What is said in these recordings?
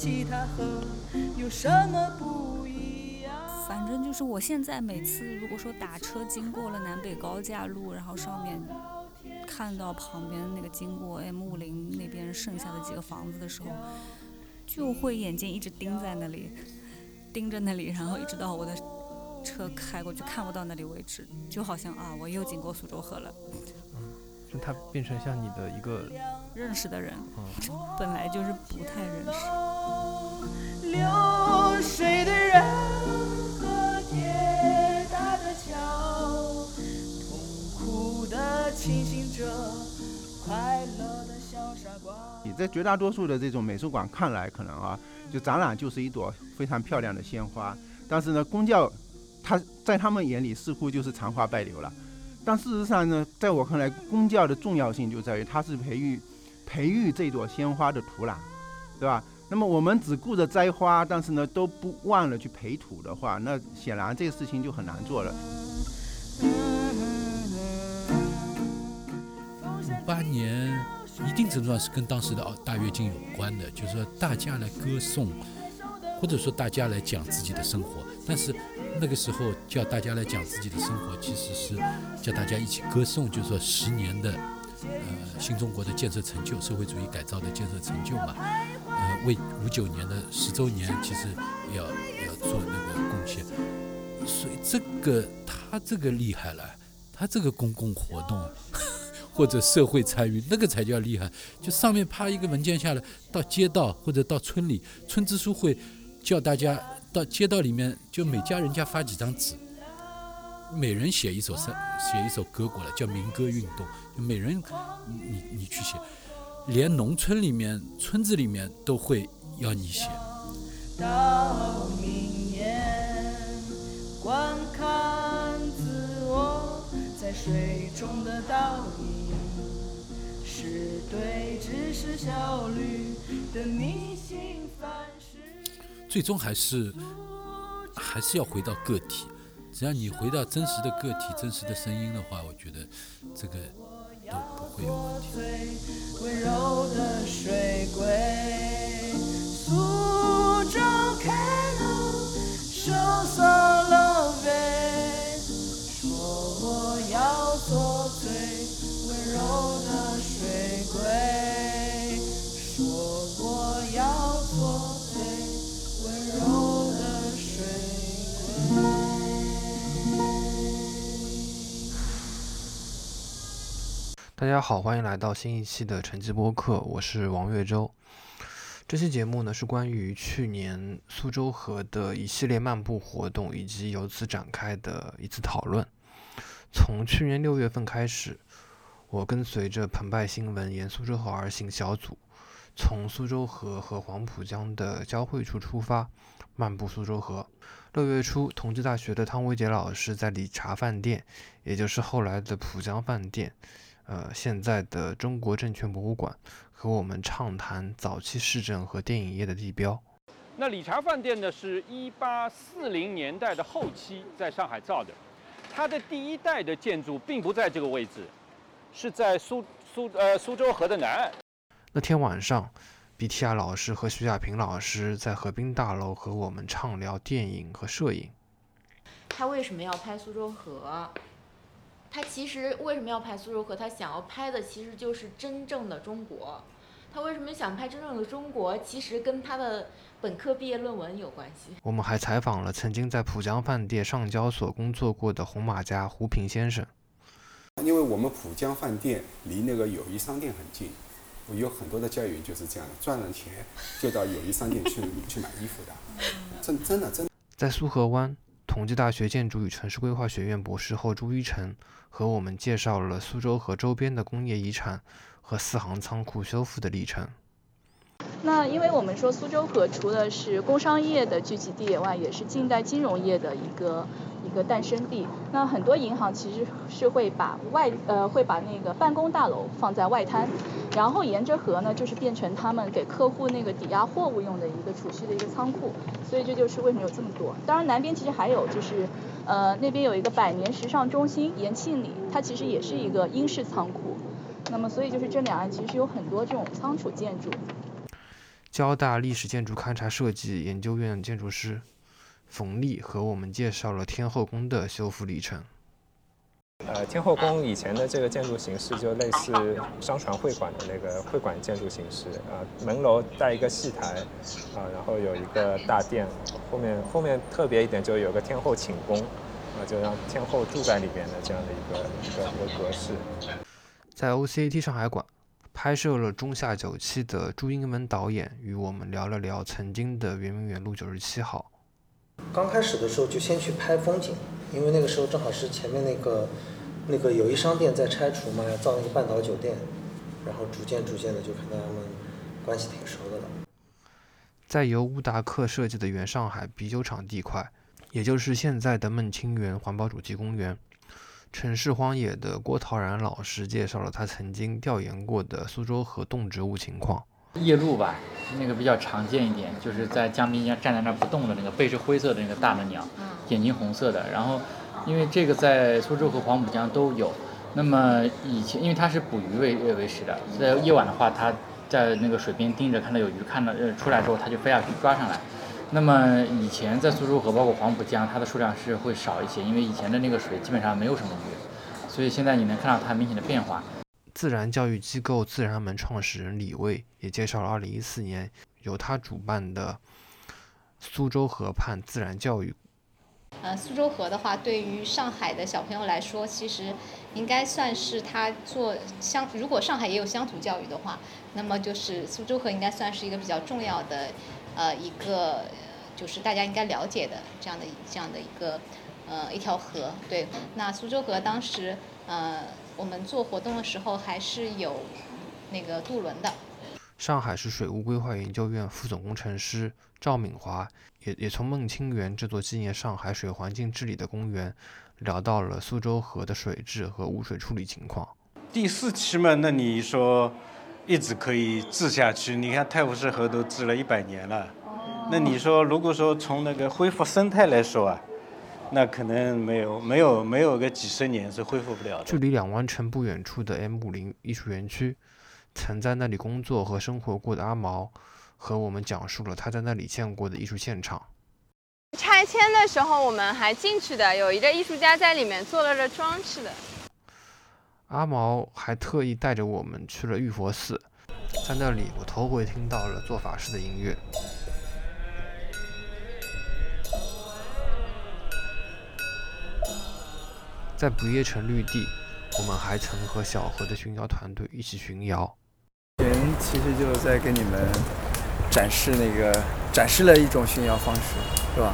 其他河有什么不一样？反正就是我现在每次如果说打车经过了南北高架路，然后上面看到旁边那个经过 M 五零那边剩下的几个房子的时候，就会眼睛一直盯在那里，盯着那里，然后一直到我的车开过去看不到那里为止，就好像啊，我又经过苏州河了。就它变成像你的一个认识的人，嗯，本来就是不太认识。流水的人和铁打的桥，痛苦的清醒着，快乐的小傻瓜。你在绝大多数的这种美术馆看来，可能啊，就展览就是一朵非常漂亮的鲜花，但是呢，公教，它在他们眼里似乎就是残花败柳了。但事实上呢，在我看来，公教的重要性就在于它是培育培育这朵鲜花的土壤，对吧？那么我们只顾着摘花，但是呢都不忘了去培土的话，那显然这个事情就很难做了。五八年一定程度上是跟当时的哦大跃进有关的，就是说大家来歌颂，或者说大家来讲自己的生活。但是那个时候叫大家来讲自己的生活，其实是叫大家一起歌颂，就是说十年的呃新中国的建设成就，社会主义改造的建设成就嘛。呃，为五九年的十周年，其实要要做那个贡献。所以这个他这个厉害了，他这个公共活动。或者社会参与，那个才叫厉害。就上面啪一个文件下来，到街道或者到村里，村支书会叫大家到街道里面，就每家人家发几张纸，每人写一首诗，写一首歌过来，叫民歌运动。每人你你去写，连农村里面、村子里面都会要你写。到明，观看自我在水中的倒影，最终还是还是要回到个体。只要你回到真实的个体、真实的声音的话，我觉得这个要做最温柔的水鬼。大家好，欢迎来到新一期的晨记播客，我是王月洲。这期节目呢是关于去年苏州河的一系列漫步活动，以及由此展开的一次讨论。从去年六月份开始，我跟随着澎湃新闻沿苏州河而行小组，从苏州河和黄浦江的交汇处出发，漫步苏州河。六月初，同济大学的汤维杰老师在理查饭店，也就是后来的浦江饭店。呃，现在的中国证券博物馆和我们畅谈早期市政和电影业的地标。那理查饭店呢，是一八四零年代的后期在上海造的，它的第一代的建筑并不在这个位置，是在苏苏呃苏州河的南岸。那天晚上，BTR 老师和徐亚平老师在河滨大楼和我们畅聊电影和摄影。他为什么要拍苏州河？他其实为什么要拍苏州河？他想要拍的其实就是真正的中国。他为什么想拍真正的中国？其实跟他的本科毕业论文有关系。我们还采访了曾经在浦江饭店上交所工作过的红马甲胡平先生。因为我们浦江饭店离那个友谊商店很近，我有很多的教员就是这样，赚了钱就到友谊商店去 去买衣服的，真真的真的。在苏河湾，同济大学建筑与城市规划学院博士后朱一成和我们介绍了苏州河周边的工业遗产和四行仓库修复的历程。那因为我们说苏州河除了是工商业的聚集地以外，也是近代金融业的一个一个诞生地。那很多银行其实是会把外呃会把那个办公大楼放在外滩，然后沿着河呢就是变成他们给客户那个抵押货物用的一个储蓄的一个仓库。所以这就是为什么有这么多。当然南边其实还有就是呃那边有一个百年时尚中心延庆里，它其实也是一个英式仓库。那么所以就是这两岸其实有很多这种仓储建筑。交大历史建筑勘察设计研究院建筑师冯立和我们介绍了天后宫的修复历程。呃，天后宫以前的这个建筑形式就类似商船会馆的那个会馆建筑形式啊，门楼带一个戏台啊，然后有一个大殿，后面后面特别一点就有个天后寝宫啊，就让天后住在里边的这样的一个一个一个格式。在 OCAT 上海馆拍摄了中下九期的朱英文导演与我们聊了聊曾经的圆明园路九十七号。刚开始的时候就先去拍风景，因为那个时候正好是前面那个那个友谊商店在拆除嘛，要造那个半岛酒店，然后逐渐逐渐的就看到他们关系挺熟的了。在由乌达克设计的原上海啤酒厂地块，也就是现在的孟清园环保主题公园，城市荒野的郭陶然老师介绍了他曾经调研过的苏州河动植物情况。夜鹭吧，那个比较常见一点，就是在江边站在那儿不动的那个背是灰色的那个大的鸟，眼睛红色的。然后，因为这个在苏州和黄浦江都有。那么以前，因为它是捕鱼为为食的，在夜晚的话，它在那个水边盯着，看到有鱼，看到呃出来之后，它就非要去抓上来。那么以前在苏州河包括黄浦江，它的数量是会少一些，因为以前的那个水基本上没有什么鱼，所以现在你能看到它明显的变化。自然教育机构自然门创始人李卫也介绍了2014年由他主办的苏州河畔自然教育。呃，苏州河的话，对于上海的小朋友来说，其实应该算是他做乡。如果上海也有乡土教育的话，那么就是苏州河应该算是一个比较重要的，呃，一个就是大家应该了解的这样的这样的一个呃一条河。对，那苏州河当时呃。我们做活动的时候还是有那个渡轮的。上海市水务规划研究院副总工程师赵敏华也也从孟清园这座纪念上海水环境治理的公园聊到了苏州河的水质和污水处理情况。第四期嘛，那你说一直可以治下去？你看太湖市河都治了一百年了，那你说如果说从那个恢复生态来说啊？那可能没有没有没有个几十年是恢复不了的。距离两湾城不远处的 M 五零艺术园区，曾在那里工作和生活过的阿毛，和我们讲述了他在那里见过的艺术现场。拆迁的时候我们还进去的，有一个艺术家在里面做了个装饰的。阿毛还特意带着我们去了玉佛寺，在那里我头回听到了做法事的音乐。在不夜城绿地，我们还曾和小何的巡游团队一起巡游。人其实就在跟你们展示那个展示了一种炫耀方式，是吧？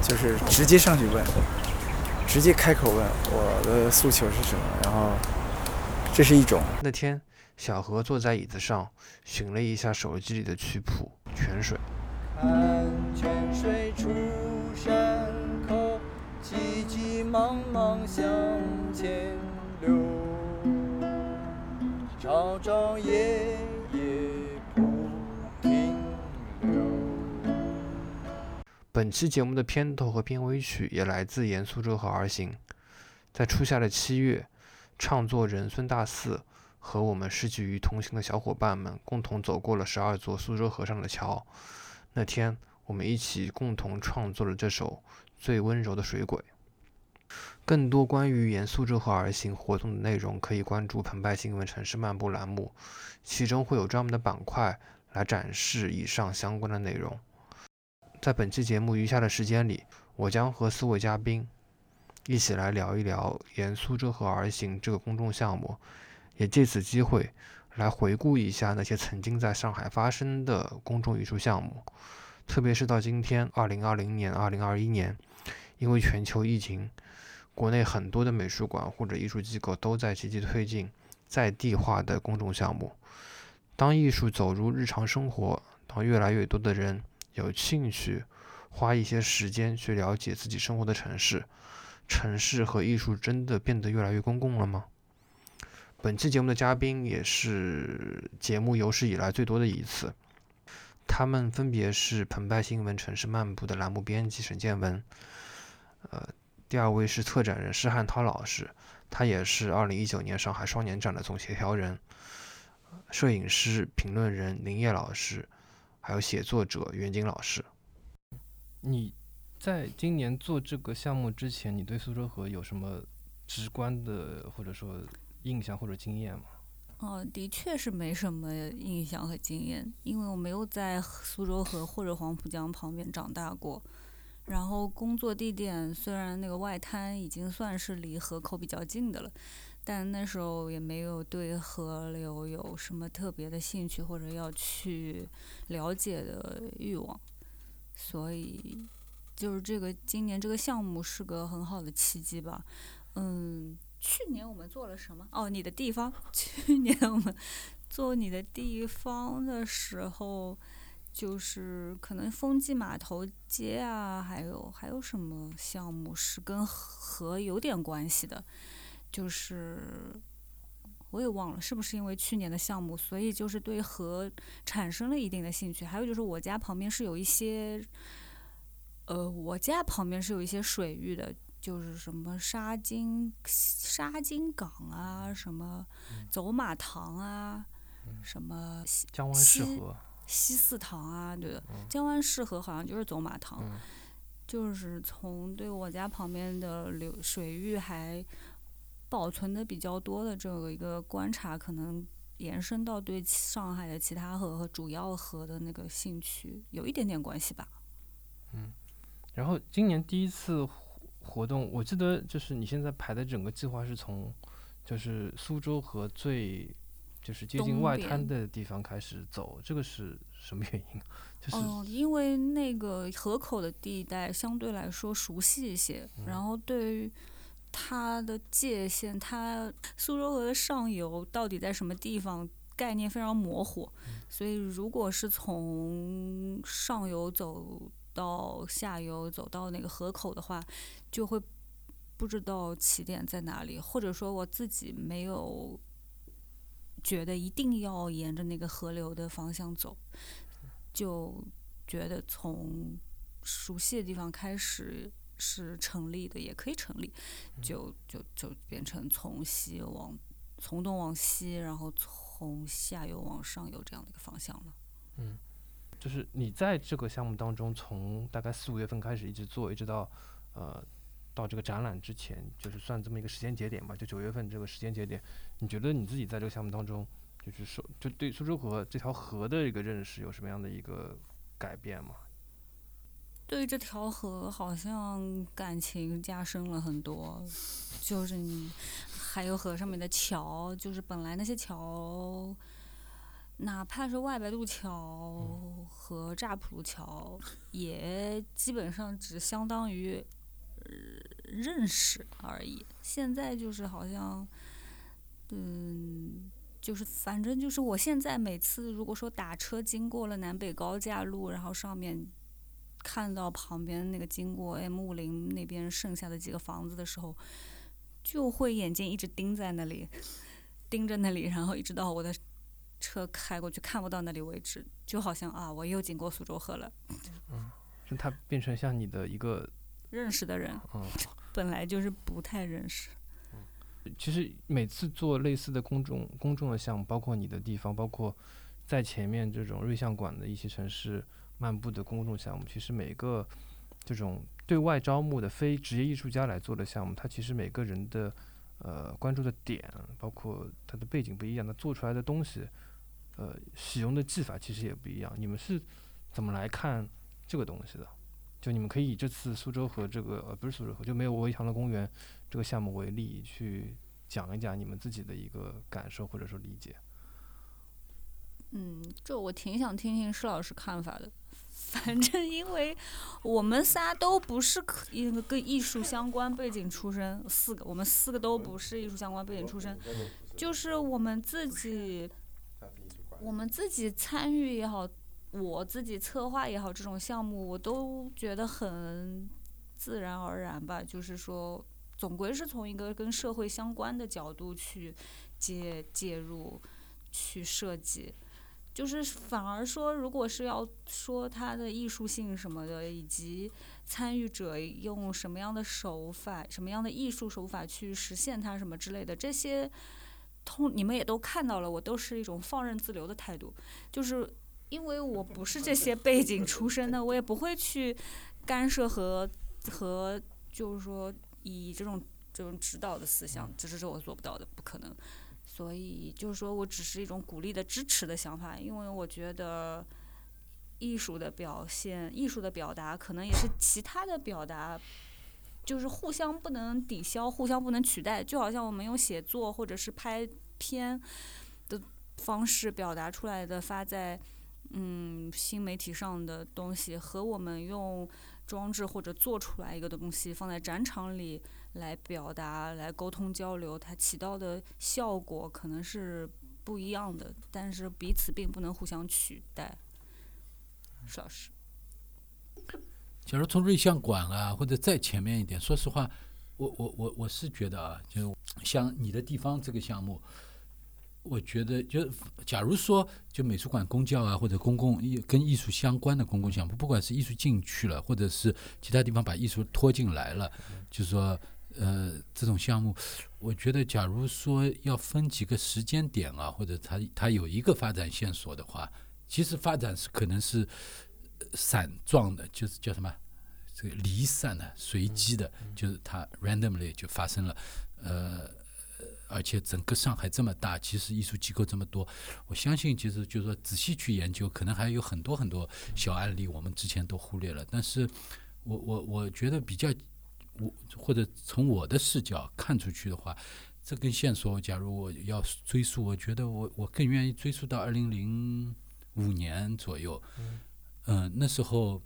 就是直接上去问，直接开口问我的诉求是什么，然后这是一种。那天，小何坐在椅子上，寻了一下手机里的曲谱《泉水》。泉水出山口。急急忙忙向前流，朝朝夜夜本期节目的片头和片尾曲也来自沿苏州河而行。在初夏的七月，创作人孙大四和我们世纪鱼同行的小伙伴们共同走过了十二座苏州河上的桥。那天，我们一起共同创作了这首。最温柔的水鬼。更多关于沿苏州河而行活动的内容，可以关注澎湃新闻城市漫步栏目，其中会有专门的板块来展示以上相关的内容。在本期节目余下的时间里，我将和四位嘉宾一起来聊一聊沿苏州河而行这个公众项目，也借此机会来回顾一下那些曾经在上海发生的公众艺术项目。特别是到今天，二零二零年、二零二一年，因为全球疫情，国内很多的美术馆或者艺术机构都在积极推进在地化的公众项目。当艺术走入日常生活，当越来越多的人有兴趣花一些时间去了解自己生活的城市，城市和艺术真的变得越来越公共了吗？本期节目的嘉宾也是节目有史以来最多的一次。他们分别是澎湃新闻城市漫步的栏目编辑沈建文，呃，第二位是策展人施汉涛老师，他也是二零一九年上海双年展的总协调人，摄影师、评论人林烨老师，还有写作者袁景老师。你在今年做这个项目之前，你对苏州河有什么直观的或者说印象或者经验吗？哦，的确是没什么印象和经验，因为我没有在苏州河或者黄浦江旁边长大过。然后工作地点虽然那个外滩已经算是离河口比较近的了，但那时候也没有对河流有什么特别的兴趣或者要去了解的欲望，所以就是这个今年这个项目是个很好的契机吧。嗯，去年我们做了什么？哦，你的地方。去年我们做你的地方的时候。就是可能风纪码头街啊，还有还有什么项目是跟河有点关系的，就是我也忘了是不是因为去年的项目，所以就是对河产生了一定的兴趣。还有就是我家旁边是有一些，呃，我家旁边是有一些水域的，就是什么沙金沙金港啊，什么走马塘啊，什么江湾市河。西四塘啊，对的，江湾市河好像就是走马塘，就是从对我家旁边的流水域还保存的比较多的这个一个观察，可能延伸到对上海的其他河和主要河的那个兴趣有一点点关系吧。嗯，然后今年第一次活动，我记得就是你现在排的整个计划是从就是苏州河最。就是接近外滩的地方开始走，这个是什么原因？就是哦，因为那个河口的地带相对来说熟悉一些，然后对于它的界限，它苏州河的上游到底在什么地方，概念非常模糊，所以如果是从上游走到下游，走到那个河口的话，就会不知道起点在哪里，或者说我自己没有。觉得一定要沿着那个河流的方向走，就觉得从熟悉的地方开始是成立的，也可以成立，就就就变成从西往从东往西，然后从下游往上游这样的一个方向了。嗯，就是你在这个项目当中，从大概四五月份开始一直做，一直到呃。到这个展览之前，就是算这么一个时间节点吧，就九月份这个时间节点，你觉得你自己在这个项目当中，就是说，就对苏州河这条河的一个认识有什么样的一个改变吗？对这条河，好像感情加深了很多，就是你还有河上面的桥，就是本来那些桥，哪怕是外白渡桥和乍浦路桥，也基本上只相当于。认识而已。现在就是好像，嗯，就是反正就是我现在每次如果说打车经过了南北高架路，然后上面看到旁边那个经过 M 五零那边剩下的几个房子的时候，就会眼睛一直盯在那里，盯着那里，然后一直到我的车开过去看不到那里为止，就好像啊，我又经过苏州河了。嗯，就它变成像你的一个。认识的人，嗯，本来就是不太认识。其实每次做类似的公众公众的项目，包括你的地方，包括在前面这种瑞象馆的一些城市漫步的公众项目，其实每个这种对外招募的非职业艺术家来做的项目，它其实每个人的呃关注的点，包括他的背景不一样，他做出来的东西，呃，使用的技法其实也不一样。你们是怎么来看这个东西的？就你们可以以这次苏州河这个呃不是苏州河就没有围墙的公园这个项目为例，去讲一讲你们自己的一个感受或者说理解。嗯，这我挺想听听施老师看法的。反正因为我们仨都不是一个跟艺术相关背景出身，四个我们四个都不是艺术相关背景出身，就是我们自己，我们自己参与也好。我自己策划也好，这种项目我都觉得很自然而然吧。就是说，总归是从一个跟社会相关的角度去介介入、去设计。就是反而说，如果是要说它的艺术性什么的，以及参与者用什么样的手法、什么样的艺术手法去实现它什么之类的，这些通你们也都看到了，我都是一种放任自流的态度，就是。因为我不是这些背景出身的，我也不会去干涉和和就是说以这种这种指导的思想，这是我做不到的，不可能。所以就是说我只是一种鼓励的、支持的想法，因为我觉得艺术的表现、艺术的表达，可能也是其他的表达，就是互相不能抵消、互相不能取代。就好像我们用写作或者是拍片的方式表达出来的，发在嗯新媒体上的东西，和我们用装置或者做出来一个东西放在展场里。来表达、来沟通交流，它起到的效果可能是不一样的，但是彼此并不能互相取代。邵老师，假如从瑞相馆啊，或者再前面一点，说实话，我我我我是觉得啊，就像你的地方这个项目，我觉得就假如说就美术馆公教啊，或者公共艺跟艺术相关的公共项目，不管是艺术进去了，或者是其他地方把艺术拖进来了，就是说。呃，这种项目，我觉得，假如说要分几个时间点啊，或者它它有一个发展线索的话，其实发展是可能是散状的，就是叫什么这个离散的、随机的，就是它 randomly 就发生了。呃，而且整个上海这么大，其实艺术机构这么多，我相信，其实就是说仔细去研究，可能还有很多很多小案例，我们之前都忽略了。但是我我我觉得比较。我或者从我的视角看出去的话，这根线索，假如我要追溯，我觉得我我更愿意追溯到二零零五年左右。嗯，那时候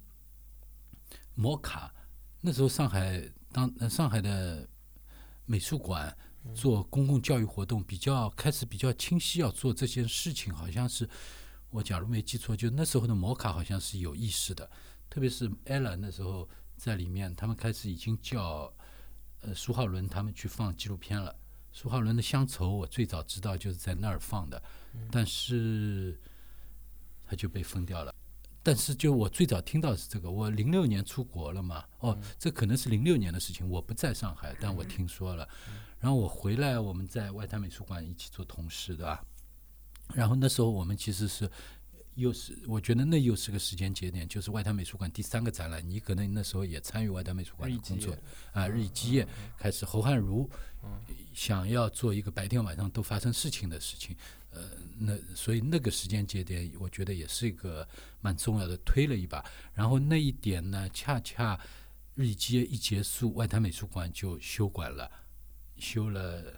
摩卡，那时候上海当上海的美术馆做公共教育活动，比较开始比较清晰要做这件事情，好像是我假如没记错，就那时候的摩卡好像是有意识的，特别是 ella 那时候。在里面，他们开始已经叫呃苏浩伦他们去放纪录片了。苏浩伦的《乡愁》，我最早知道就是在那儿放的，但是他就被封掉了。但是就我最早听到是这个，我零六年出国了嘛，哦，这可能是零六年的事情，我不在上海，但我听说了。然后我回来，我们在外滩美术馆一起做同事，对吧？然后那时候我们其实是。又是我觉得那又是个时间节点，就是外滩美术馆第三个展览，你可能那时候也参与外滩美术馆的工作啊。日以继夜开始，侯汉儒想要做一个白天晚上都发生事情的事情，呃，那所以那个时间节点，我觉得也是一个蛮重要的，推了一把。然后那一点呢，恰恰日以继夜一结束，外滩美术馆就休馆了，休了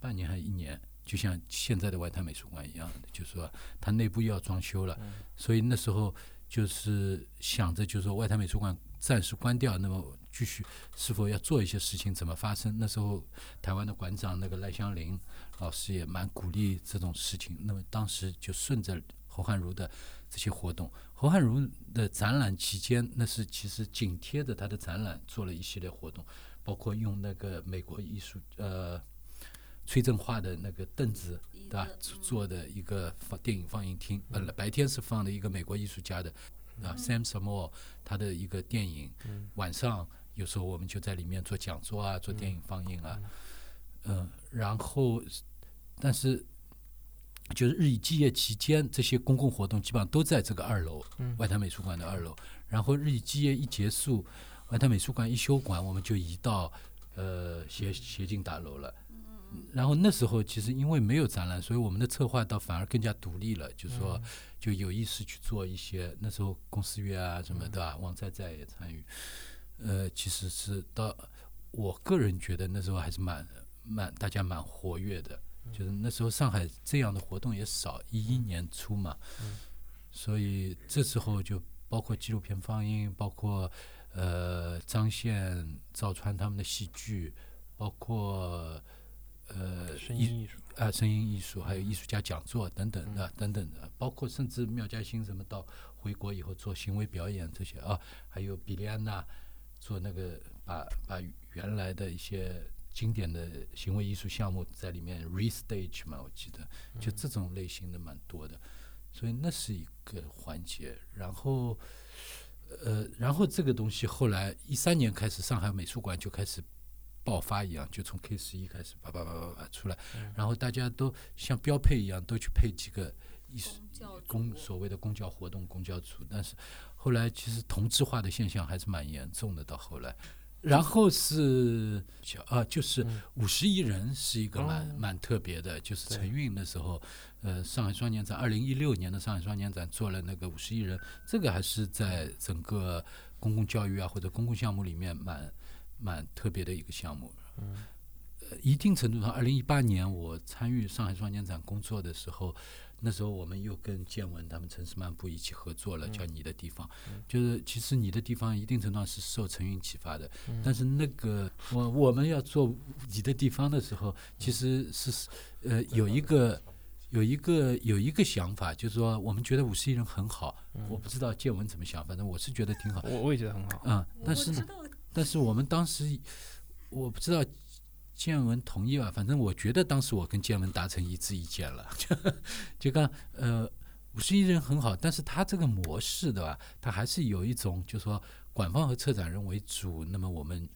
半年还是一年。就像现在的外滩美术馆一样的，就是说它内部要装修了，所以那时候就是想着，就是说外滩美术馆暂时关掉，那么继续是否要做一些事情，怎么发生？那时候台湾的馆长那个赖香林老师也蛮鼓励这种事情，那么当时就顺着侯汉儒的这些活动，侯汉儒的展览期间，那是其实紧贴着他的展览做了一系列活动，包括用那个美国艺术呃。崔振华的那个凳子，对吧？做的一个放电影放映厅，本来白天是放的一个美国艺术家的啊，Sam Samore 他的一个电影，晚上有时候我们就在里面做讲座啊，做电影放映啊，嗯，然后但是就是日以继夜期间，这些公共活动基本上都在这个二楼，外滩美术馆的二楼。然后日以继夜一结束，外滩美术馆一休馆，我们就移到呃协协进大楼了。然后那时候其实因为没有展览，所以我们的策划倒反而更加独立了，就是说就有意识去做一些。那时候公司约啊什么的，王在在也参与。呃，其实是到我个人觉得那时候还是蛮蛮大家蛮活跃的，就是那时候上海这样的活动也少，一一年初嘛，所以这时候就包括纪录片放映，包括呃张宪、赵川他们的戏剧，包括。呃，声音艺术啊，声音艺术，还有艺术家讲座等等的，等等的，包括甚至妙嘉欣什么到回国以后做行为表演这些啊，还有比利安娜做那个把把原来的一些经典的行为艺术项目在里面 restage 嘛，我记得就这种类型的蛮多的，所以那是一个环节。然后呃，然后这个东西后来一三年开始，上海美术馆就开始。爆发一样，就从 K 十一开始，叭叭叭叭叭出来，然后大家都像标配一样，都去配几个公所谓的公交活动、公交组，但是后来其实同质化的现象还是蛮严重的。到后来，然后是啊，就是五十亿人是一个蛮蛮特别的，就是陈运的时候，呃，上海双年展，二零一六年的上海双年展做了那个五十亿人，这个还是在整个公共教育啊或者公共项目里面蛮蛮特别的一个项目。嗯，呃，一定程度上，二零一八年我参与上海双年展工作的时候。那时候我们又跟建文他们城市漫步一起合作了，叫你的地方，就是其实你的地方一定程度上是受陈云启发的，但是那个我我们要做你的地方的时候，其实是呃有一个有一个有一个想法，就是说我们觉得五十亿人很好，我不知道建文怎么想，反正我是觉得挺好，我我也觉得很好，嗯，但是呢，但是我们当时我不知道。建文同意吧，反正我觉得当时我跟建文达成一致意见了，就 就刚呃五十亿人很好，但是他这个模式对吧？他还是有一种就是说馆方和策展人为主，那么我们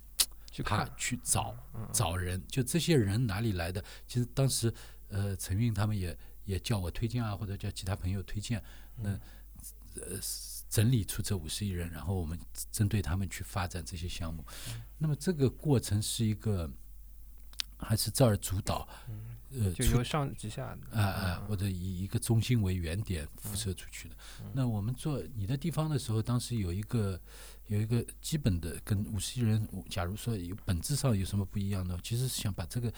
去看去找找人，就这些人哪里来的？其实当时呃陈运他们也也叫我推荐啊，或者叫其他朋友推荐，那呃整理出这五十亿人，然后我们针对他们去发展这些项目。那么这个过程是一个。还是这儿主导，呃，就由上及下啊啊，或者以一个中心为原点辐射出去的。那我们做你的地方的时候，当时有一个有一个基本的跟五十亿人，假如说有本质上有什么不一样呢，其实是想把这个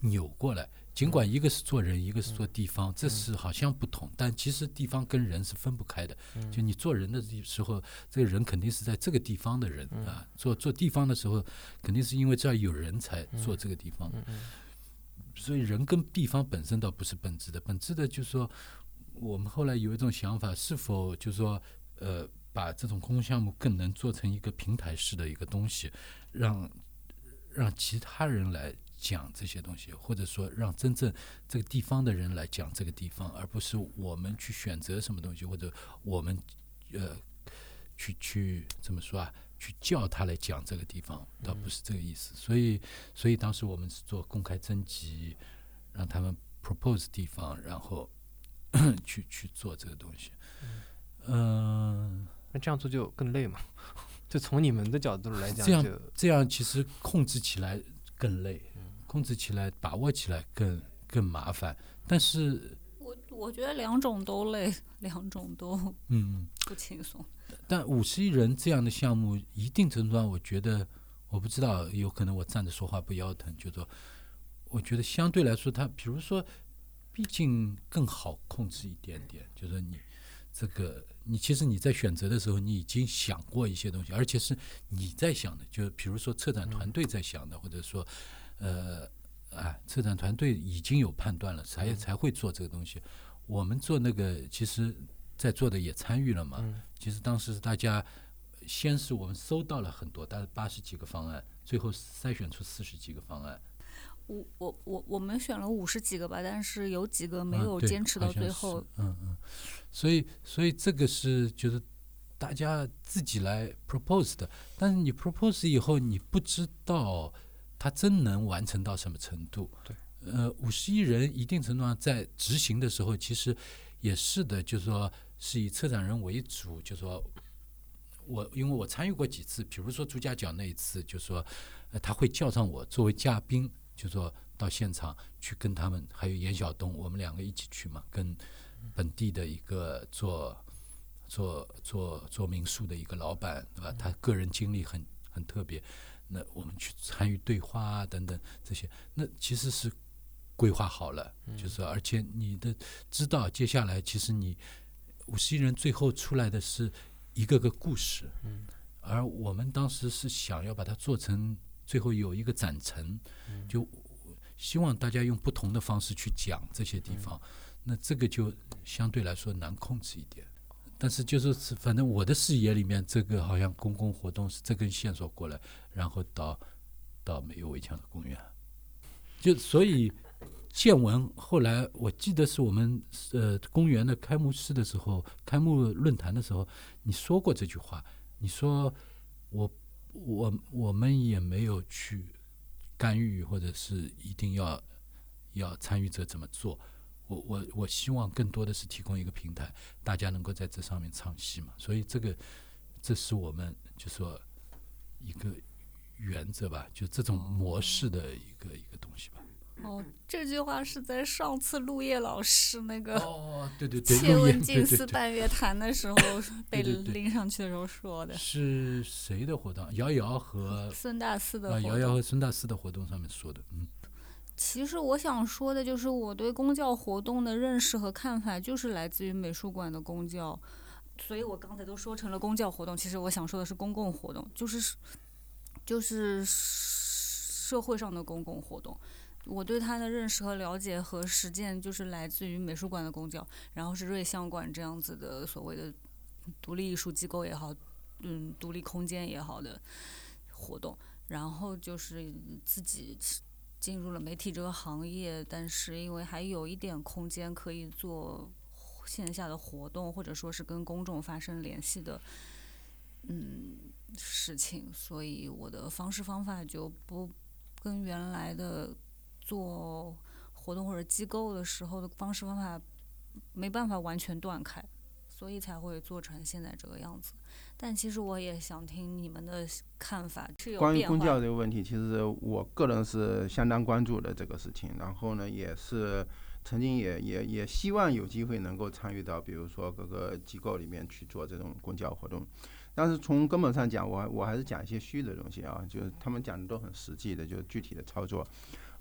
扭过来。尽管一个是做人，一个是做地方，这是好像不同，但其实地方跟人是分不开的。就你做人的时候，这个人肯定是在这个地方的人啊；做做地方的时候，肯定是因为这儿有人才做这个地方。所以人跟地方本身倒不是本质的，本质的就是说，我们后来有一种想法，是否就是说，呃，把这种公共项目更能做成一个平台式的一个东西，让让其他人来。讲这些东西，或者说让真正这个地方的人来讲这个地方，而不是我们去选择什么东西，或者我们呃去去怎么说啊？去叫他来讲这个地方，倒不是这个意思。所以，所以当时我们是做公开征集，让他们 propose 地方，然后 去去做这个东西。嗯，那这样做就更累嘛？就从你们的角度来讲，这样这样其实控制起来更累。控制起来、把握起来更更麻烦，但是我我觉得两种都累，两种都嗯不轻松。但五十亿人这样的项目，一定程度上，我觉得我不知道，有可能我站着说话不腰疼，就说我觉得相对来说，它比如说，毕竟更好控制一点点。就说你这个，你其实你在选择的时候，你已经想过一些东西，而且是你在想的，就比如说策展团队在想的，或者说。呃，啊，策展团队已经有判断了，才才会做这个东西。我们做那个，其实在座的也参与了嘛。其实当时大家先是我们收到了很多，大概八十几个方案，最后筛选出四十几个方案。我我我我们选了五十几个吧，但是有几个没有坚持到最后。嗯嗯，所以所以这个是就是大家自己来 propose 的，但是你 propose 以后，你不知道。他真能完成到什么程度？对，呃，五十亿人一定程度上在执行的时候，其实也是的，就是说是以策展人为主，就说我因为我参与过几次，比如说朱家角那一次，就说他会叫上我作为嘉宾，就说到现场去跟他们，还有严晓东，我们两个一起去嘛，跟本地的一个做做做做民宿的一个老板，对吧？他个人经历很很特别。那我们去参与对话啊，等等这些，那其实是规划好了，就是而且你的知道接下来其实你五十一人最后出来的是一个个故事，嗯，而我们当时是想要把它做成最后有一个展陈，就希望大家用不同的方式去讲这些地方，那这个就相对来说难控制一点。但是就是是，反正我的视野里面，这个好像公共活动是这根线索过来，然后到到没有围墙的公园，就所以见闻后来我记得是我们呃公园的开幕式的时候，开幕论坛的时候，你说过这句话，你说我我我们也没有去干预或者是一定要要参与者怎么做，我我我希望更多的是提供一个平台，大家能够在这上面唱戏嘛。所以这个这是我们就说一个原则吧，就这种模式的一个一个东西吧。哦，这句话是在上次陆叶老师那个哦，对对对，切陆叶问近似半月谈的时候 被拎上去的时候说的。是谁的活动？瑶瑶和 孙大四的瑶瑶和孙大四的活动上面说的，嗯。其实我想说的就是，我对公教活动的认识和看法，就是来自于美术馆的公教，所以我刚才都说成了公教活动。其实我想说的是公共活动，就是就是社会上的公共活动。我对它的认识和了解和实践，就是来自于美术馆的公教，然后是瑞象馆这样子的所谓的独立艺术机构也好，嗯，独立空间也好的活动，然后就是自己进入了媒体这个行业，但是因为还有一点空间可以做线下的活动，或者说是跟公众发生联系的，嗯，事情，所以我的方式方法就不跟原来的做活动或者机构的时候的方式方法没办法完全断开，所以才会做成现在这个样子。但其实我也想听你们的看法，是有关于公教这个问题，其实我个人是相当关注的这个事情，然后呢，也是曾经也也也希望有机会能够参与到，比如说各个机构里面去做这种公教活动。但是从根本上讲，我我还是讲一些虚的东西啊，就是他们讲的都很实际的，就是具体的操作。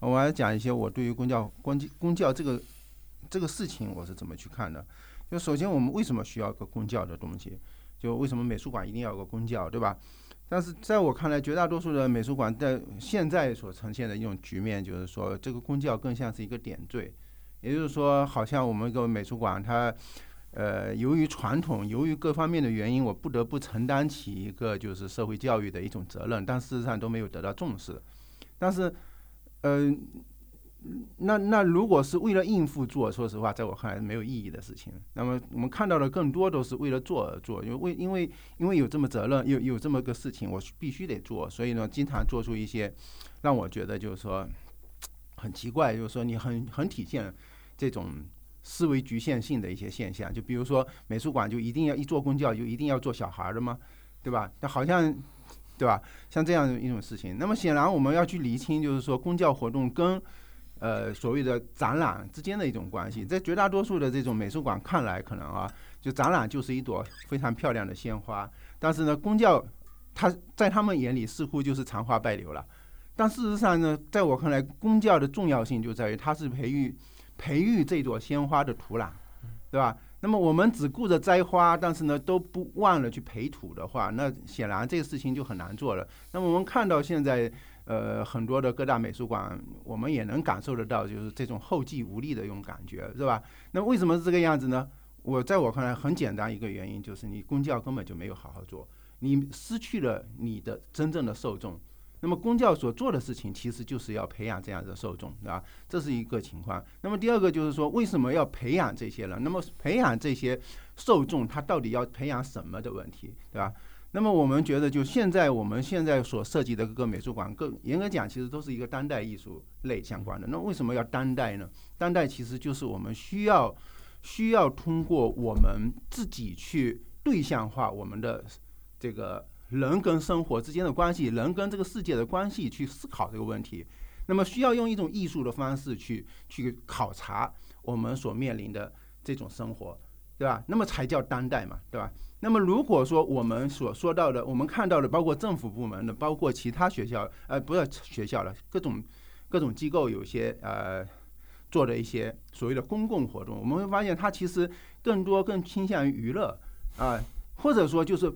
我还讲一些我对于公教公公教这个这个事情我是怎么去看的。就首先我们为什么需要个公教的东西？就为什么美术馆一定要有个公教，对吧？但是在我看来，绝大多数的美术馆在现在所呈现的一种局面，就是说这个公教更像是一个点缀，也就是说，好像我们一个美术馆它。呃，由于传统，由于各方面的原因，我不得不承担起一个就是社会教育的一种责任，但事实上都没有得到重视。但是，呃，那那如果是为了应付做，说实话，在我看来没有意义的事情。那么我们看到的更多都是为了做而做，因为为因为因为有这么责任，有有这么个事情，我必须得做，所以呢，经常做出一些让我觉得就是说很奇怪，就是说你很很体现这种。思维局限性的一些现象，就比如说美术馆就一定要一做公教就一定要做小孩的吗？对吧？那好像，对吧？像这样一种事情，那么显然我们要去厘清，就是说公教活动跟呃所谓的展览之间的一种关系。在绝大多数的这种美术馆看来，可能啊，就展览就是一朵非常漂亮的鲜花，但是呢，公教它在他们眼里似乎就是残花败柳了。但事实上呢，在我看来，公教的重要性就在于它是培育。培育这朵鲜花的土壤，对吧？那么我们只顾着摘花，但是呢都不忘了去培土的话，那显然这个事情就很难做了。那么我们看到现在，呃，很多的各大美术馆，我们也能感受得到，就是这种后继无力的一种感觉，是吧？那为什么是这个样子呢？我在我看来很简单一个原因，就是你公教根本就没有好好做，你失去了你的真正的受众。那么公教所做的事情，其实就是要培养这样的受众，对吧？这是一个情况。那么第二个就是说，为什么要培养这些人？那么培养这些受众，他到底要培养什么的问题，对吧？那么我们觉得，就现在我们现在所涉及的各个美术馆，更严格讲，其实都是一个当代艺术类相关的。那为什么要当代呢？当代其实就是我们需要需要通过我们自己去对象化我们的这个。人跟生活之间的关系，人跟这个世界的关系，去思考这个问题，那么需要用一种艺术的方式去去考察我们所面临的这种生活，对吧？那么才叫当代嘛，对吧？那么如果说我们所说到的，我们看到的，包括政府部门的，包括其他学校，呃，不是学校了，各种各种机构有些呃做的一些所谓的公共活动，我们会发现它其实更多更倾向于娱乐啊，或者说就是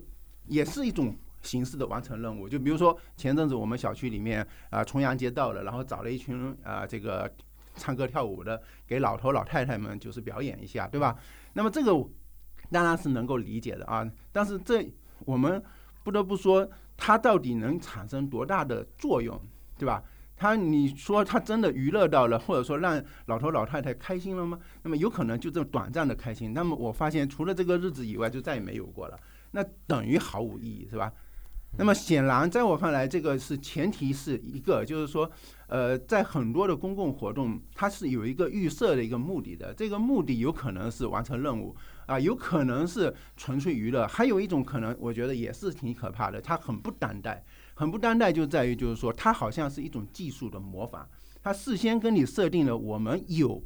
也是一种。形式的完成任务，就比如说前阵子我们小区里面啊重阳节到了，然后找了一群啊这个唱歌跳舞的，给老头老太太们就是表演一下，对吧？那么这个当然是能够理解的啊，但是这我们不得不说，它到底能产生多大的作用，对吧？他你说他真的娱乐到了，或者说让老头老太太开心了吗？那么有可能就这短暂的开心，那么我发现除了这个日子以外，就再也没有过了，那等于毫无意义，是吧？那么显然，在我看来，这个是前提是一个，就是说，呃，在很多的公共活动，它是有一个预设的一个目的的。这个目的有可能是完成任务啊，有可能是纯粹娱乐，还有一种可能，我觉得也是挺可怕的。它很不当代，很不当代，就在于就是说，它好像是一种技术的模仿，它事先跟你设定了我们有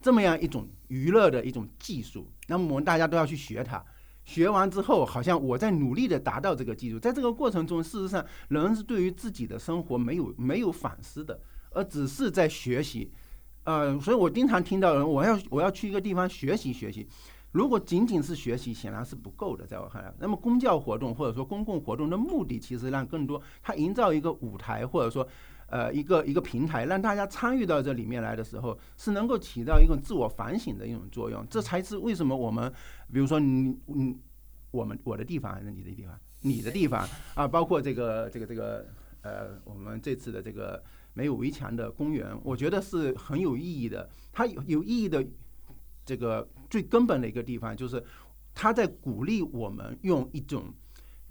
这么样一种娱乐的一种技术，那么我们大家都要去学它。学完之后，好像我在努力的达到这个技术，在这个过程中，事实上人是对于自己的生活没有没有反思的，而只是在学习。呃，所以我经常听到人，我要我要去一个地方学习学习。如果仅仅是学习，显然是不够的，在我看来。那么公教活动或者说公共活动的目的，其实让更多它营造一个舞台，或者说。呃，一个一个平台，让大家参与到这里面来的时候，是能够起到一种自我反省的一种作用。这才是为什么我们，比如说你，你，我们我的地方还是你的地方，你的地方啊，包括这个这个这个，呃，我们这次的这个没有围墙的公园，我觉得是很有意义的。它有有意义的这个最根本的一个地方，就是它在鼓励我们用一种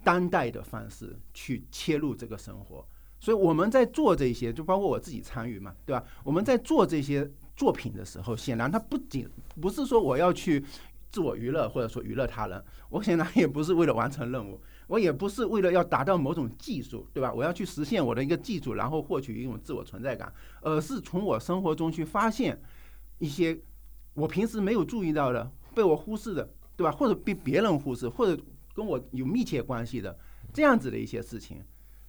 当代的方式去切入这个生活。所以我们在做这些，就包括我自己参与嘛，对吧？我们在做这些作品的时候，显然它不仅不是说我要去自我娱乐或者说娱乐他人，我显然也不是为了完成任务，我也不是为了要达到某种技术，对吧？我要去实现我的一个技术，然后获取一种自我存在感，而是从我生活中去发现一些我平时没有注意到的、被我忽视的，对吧？或者被别人忽视，或者跟我有密切关系的这样子的一些事情。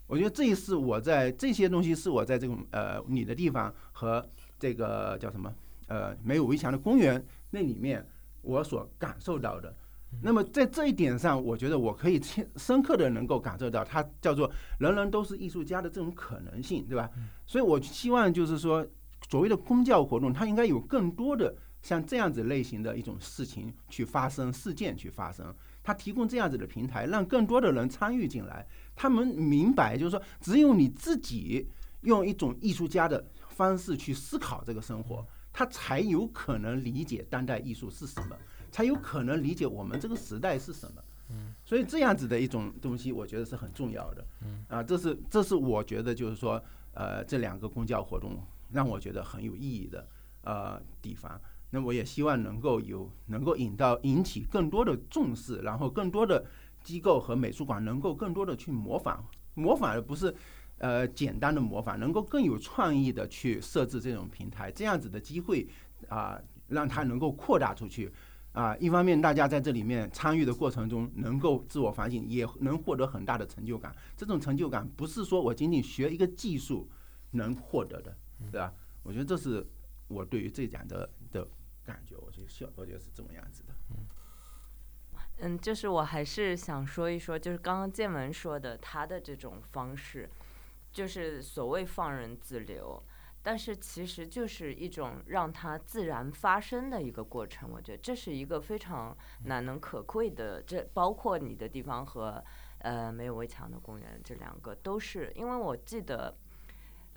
我觉得这一次我在这些东西是我在这种呃你的地方和这个叫什么呃没有围墙的公园那里面我所感受到的。那么在这一点上，我觉得我可以深深刻的能够感受到它叫做人人都是艺术家的这种可能性，对吧？所以我希望就是说，所谓的公教活动，它应该有更多的像这样子类型的一种事情去发生，事件去发生。它提供这样子的平台，让更多的人参与进来。他们明白，就是说，只有你自己用一种艺术家的方式去思考这个生活，他才有可能理解当代艺术是什么，才有可能理解我们这个时代是什么。嗯，所以这样子的一种东西，我觉得是很重要的。嗯，啊，这是这是我觉得就是说，呃，这两个公教活动让我觉得很有意义的呃地方。那我也希望能够有能够引到引起更多的重视，然后更多的机构和美术馆能够更多的去模仿，模仿而不是呃简单的模仿，能够更有创意的去设置这种平台，这样子的机会啊，让它能够扩大出去啊。一方面，大家在这里面参与的过程中能够自我反省，也能获得很大的成就感。这种成就感不是说我仅仅学一个技术能获得的，对吧？我觉得这是我对于这讲的的。感觉我觉得，我觉得是这么样子的。嗯，就是我还是想说一说，就是刚刚建文说的，他的这种方式，就是所谓放任自流，但是其实就是一种让它自然发生的一个过程。我觉得这是一个非常难能可贵的。这包括你的地方和呃没有围墙的公园，这两个都是，因为我记得。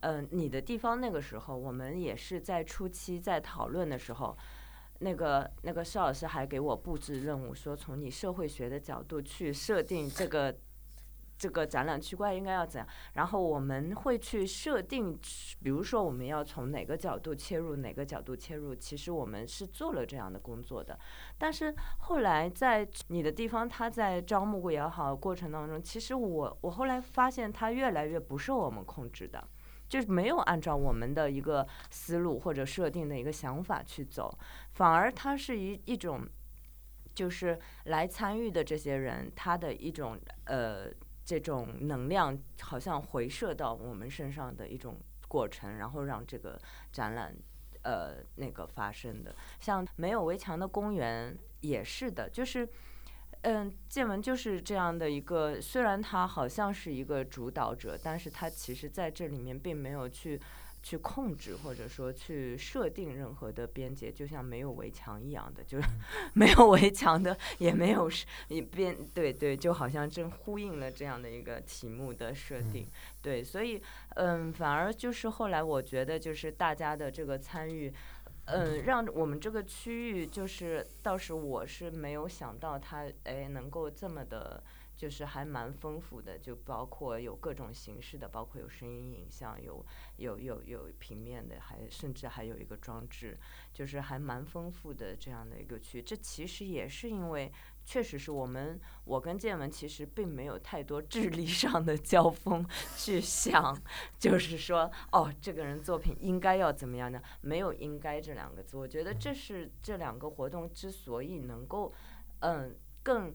嗯，你的地方那个时候，我们也是在初期在讨论的时候，那个那个邵老师还给我布置任务，说从你社会学的角度去设定这个这个展览区块应该要怎样，然后我们会去设定，比如说我们要从哪个角度切入，哪个角度切入，其实我们是做了这样的工作的。但是后来在你的地方，他在招募也好过程当中，其实我我后来发现，他越来越不受我们控制的。就是没有按照我们的一个思路或者设定的一个想法去走，反而它是一一种，就是来参与的这些人他的一种呃这种能量，好像回射到我们身上的一种过程，然后让这个展览呃那个发生的。像没有围墙的公园也是的，就是。嗯，建文就是这样的一个，虽然他好像是一个主导者，但是他其实在这里面并没有去去控制或者说去设定任何的边界，就像没有围墙一样的，就是 没有围墙的，也没有是边，对对，就好像正呼应了这样的一个题目的设定，对，所以嗯，反而就是后来我觉得就是大家的这个参与。嗯，让我们这个区域就是，倒是我是没有想到它，哎，能够这么的就是还蛮丰富的，就包括有各种形式的，包括有声音影像，有有有有平面的，还甚至还有一个装置，就是还蛮丰富的这样的一个区。这其实也是因为。确实是我们，我跟建文其实并没有太多智力上的交锋去想，就是说，哦，这个人作品应该要怎么样呢？没有“应该”这两个字，我觉得这是这两个活动之所以能够，嗯，更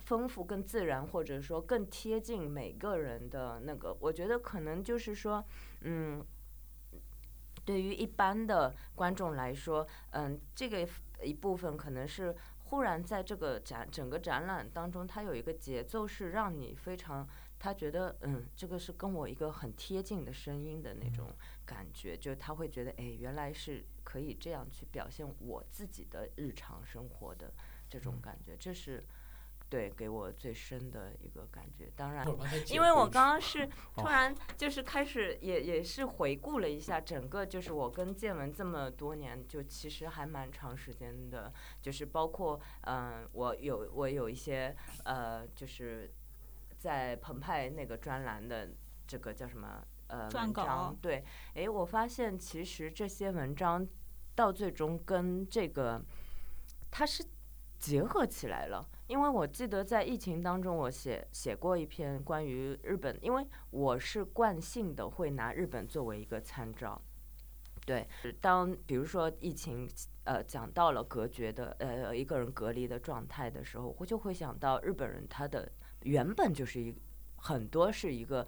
丰富、更自然，或者说更贴近每个人的那个，我觉得可能就是说，嗯，对于一般的观众来说，嗯，这个一部分可能是。忽然在这个展整个展览当中，它有一个节奏是让你非常，他觉得嗯，这个是跟我一个很贴近的声音的那种感觉，就他会觉得哎，原来是可以这样去表现我自己的日常生活的这种感觉，这是。对，给我最深的一个感觉。当然，因为我刚刚是突然就是开始也也是回顾了一下整个，就是我跟建文这么多年，就其实还蛮长时间的。就是包括嗯，我有我有一些呃，就是在澎湃那个专栏的这个叫什么呃文章。对，哎，我发现其实这些文章到最终跟这个它是结合起来了。因为我记得在疫情当中，我写写过一篇关于日本，因为我是惯性的会拿日本作为一个参照。对，当比如说疫情呃讲到了隔绝的呃一个人隔离的状态的时候，我就会想到日本人他的原本就是一很多是一个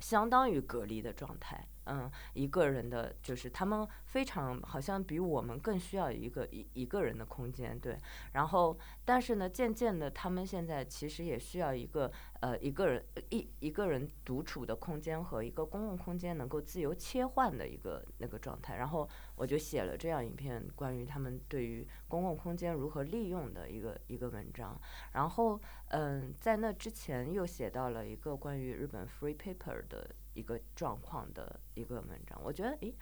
相当于隔离的状态。嗯，一个人的就是他们非常好像比我们更需要一个一一个人的空间，对。然后，但是呢，渐渐的，他们现在其实也需要一个呃一个人一一个人独处的空间和一个公共空间能够自由切换的一个那个状态。然后，我就写了这样一篇关于他们对于公共空间如何利用的一个一个文章。然后，嗯，在那之前又写到了一个关于日本 Free Paper 的。一个状况的一个文章，我觉得，诶，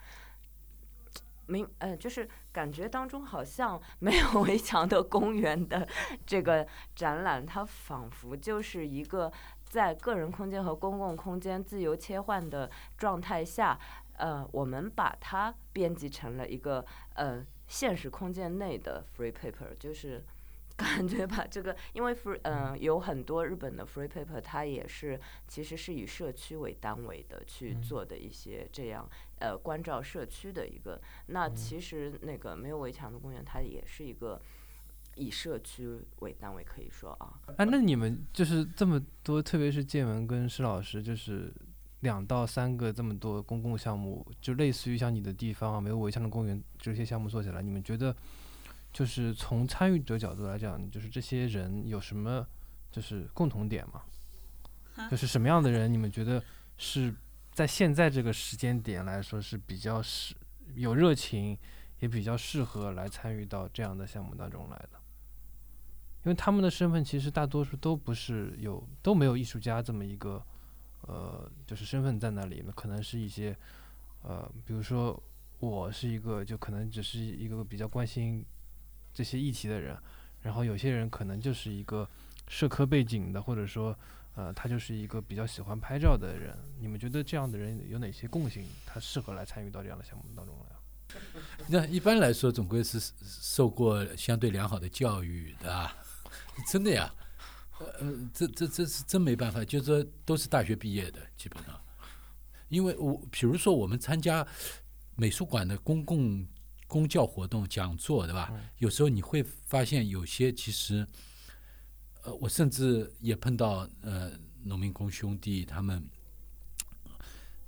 明，呃，就是感觉当中好像 没有围墙的公园的这个展览，它仿佛就是一个在个人空间和公共空间自由切换的状态下，呃，我们把它编辑成了一个呃现实空间内的 free paper，就是。感觉吧，这个因为 free 嗯有很多日本的 free paper，它也是其实是以社区为单位的去做的一些这样呃关照社区的一个。那其实那个没有围墙的公园，它也是一个以社区为单位，可以说啊。啊，那你们就是这么多，特别是建文跟施老师，就是两到三个这么多公共项目，就类似于像你的地方啊，没有围墙的公园这些项目做起来，你们觉得？就是从参与者角度来讲，就是这些人有什么就是共同点吗？就是什么样的人，你们觉得是在现在这个时间点来说是比较适有热情，也比较适合来参与到这样的项目当中来的？因为他们的身份其实大多数都不是有都没有艺术家这么一个呃，就是身份在那里，可能是一些呃，比如说我是一个，就可能只是一个比较关心。这些议题的人，然后有些人可能就是一个社科背景的，或者说，呃，他就是一个比较喜欢拍照的人。你们觉得这样的人有哪些共性？他适合来参与到这样的项目当中来？那一般来说，总归是受过相对良好的教育的，真的呀。呃，这这这是真没办法，就是说都是大学毕业的，基本上。因为我比如说我们参加美术馆的公共。公教活动、讲座，对吧？有时候你会发现，有些其实，呃，我甚至也碰到呃，农民工兄弟他们，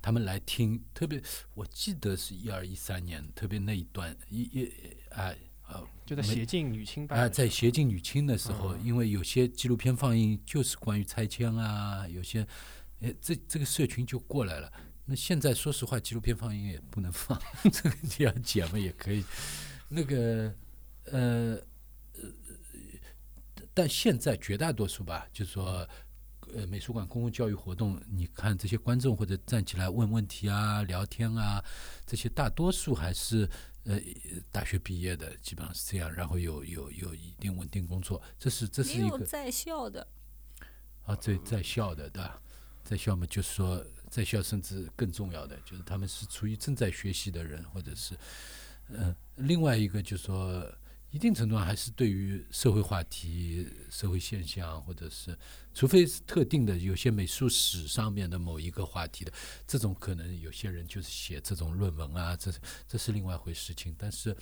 他们来听，特别我记得是一二一三年，特别那一段一一哎呃，就在协进女青啊，在协进女青的时候，因为有些纪录片放映就是关于拆迁啊，有些，哎，这这个社群就过来了。那现在说实话，纪录片放映也不能放，这个你要剪嘛也可以。那个呃呃，但现在绝大多数吧，就是说，呃，美术馆公共教育活动，你看这些观众或者站起来问问题啊、聊天啊，这些大多数还是呃大学毕业的，基本上是这样，然后有有有一定稳定工作，这是这是一个在校的。啊，对在校的，对吧？在校嘛，就是说在校，甚至更重要的就是他们是处于正在学习的人，或者是，呃，另外一个就是说，一定程度上还是对于社会话题、社会现象，或者是，除非是特定的有些美术史上面的某一个话题的，这种可能有些人就是写这种论文啊，这这是另外一回事情。但是，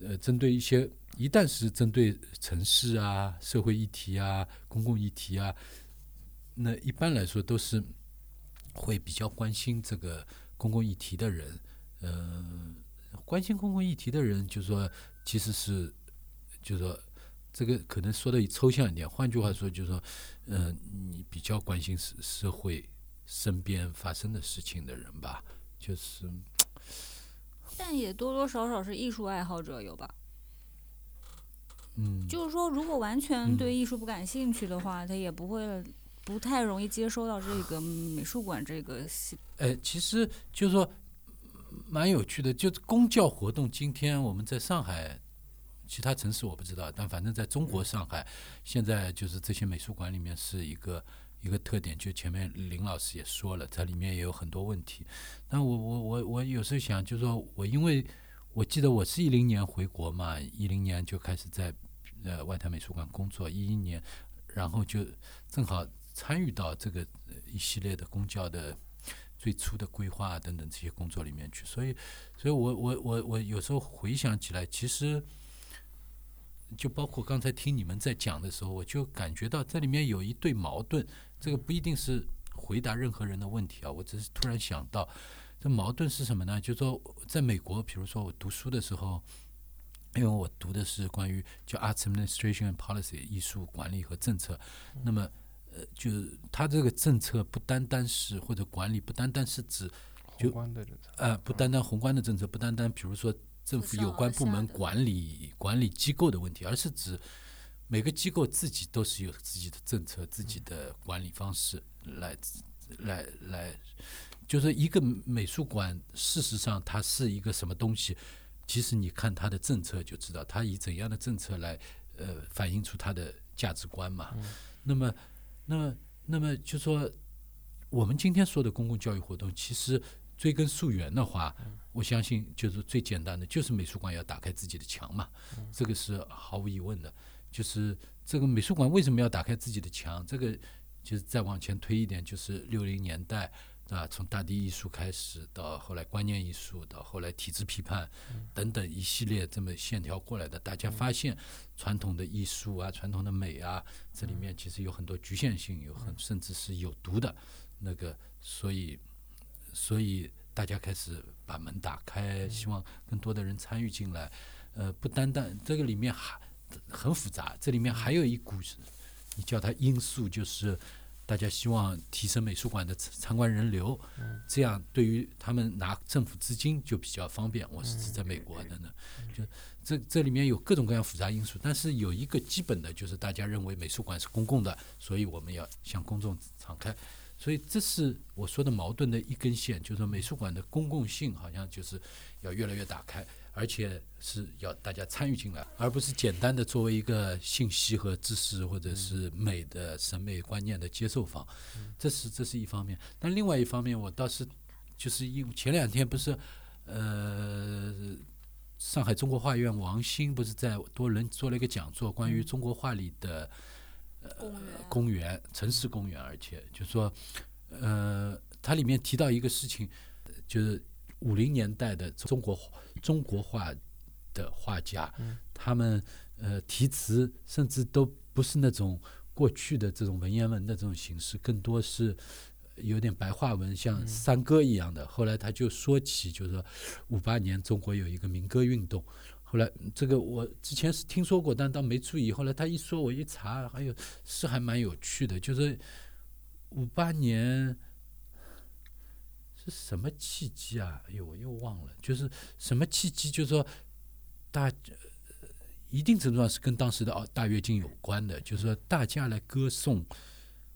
呃，针对一些一旦是针对城市啊、社会议题啊、公共议题啊。那一般来说都是会比较关心这个公共议题的人，呃，关心公共议题的人，就是说，其实是，就是说，这个可能说的抽象一点，换句话说，就是说，嗯，你比较关心社社会身边发生的事情的人吧，就是，但也多多少少是艺术爱好者有吧？嗯，就是说，如果完全对艺术不感兴趣的话，他也不会。不太容易接收到这个美术馆这个系。呃，其实就是说蛮有趣的，就是公教活动。今天我们在上海，其他城市我不知道，但反正在中国上海，现在就是这些美术馆里面是一个一个特点。就前面林老师也说了，它里面也有很多问题。但我我我我有时候想，就是说我因为我记得我是一零年回国嘛，一零年就开始在呃外滩美术馆工作，一一年，然后就正好。参与到这个一系列的公教的最初的规划等等这些工作里面去，所以，所以我我我我有时候回想起来，其实就包括刚才听你们在讲的时候，我就感觉到这里面有一对矛盾。这个不一定是回答任何人的问题啊，我只是突然想到，这矛盾是什么呢？就是说，在美国，比如说我读书的时候，因为我读的是关于叫 Arts Administration Policy 艺术管理和政策，那么。呃，就是他这个政策不单单是或者管理，不单单是指宏观的政策，呃，不单单宏观的政策，不单单比如说政府有关部门管理管理机构的问题，而是指每个机构自己都是有自己的政策、自己的管理方式来来来，就是一个美术馆，事实上它是一个什么东西？其实你看它的政策就知道，它以怎样的政策来呃反映出它的价值观嘛？那么。那么，那么就说，我们今天说的公共教育活动，其实追根溯源的话，我相信就是最简单的，就是美术馆要打开自己的墙嘛，这个是毫无疑问的。就是这个美术馆为什么要打开自己的墙？这个就是再往前推一点，就是六零年代。啊，从大地艺术开始，到后来观念艺术，到后来体制批判，等等一系列这么线条过来的，大家发现传统的艺术啊，传统的美啊，这里面其实有很多局限性，有很甚至是有毒的，那个，所以，所以大家开始把门打开，希望更多的人参与进来。呃，不单单这个里面还很复杂，这里面还有一股，你叫它因素，就是。大家希望提升美术馆的参观人流，这样对于他们拿政府资金就比较方便。我是指在美国的呢，就这这里面有各种各样复杂因素，但是有一个基本的就是大家认为美术馆是公共的，所以我们要向公众敞开。所以这是我说的矛盾的一根线，就是说美术馆的公共性好像就是要越来越打开。而且是要大家参与进来，而不是简单的作为一个信息和知识或者是美的审美观念的接受方，这是这是一方面。但另外一方面，我倒是就是因前两天不是呃，上海中国画院王兴不是在多伦做了一个讲座，关于中国画里的呃公园、城市公园，而且就说呃，它里面提到一个事情，就是五零年代的中国。中国画的画家，他们呃题词甚至都不是那种过去的这种文言文的这种形式，更多是有点白话文，像山歌一样的。后来他就说起，就是说五八年中国有一个民歌运动。后来这个我之前是听说过，但倒没注意。后来他一说，我一查，还有是还蛮有趣的，就是五八年。是什么契机啊？哎呦，我又忘了。就是什么契机？就是说，大一定程度上是跟当时的哦大跃进有关的。就是说，大家来歌颂，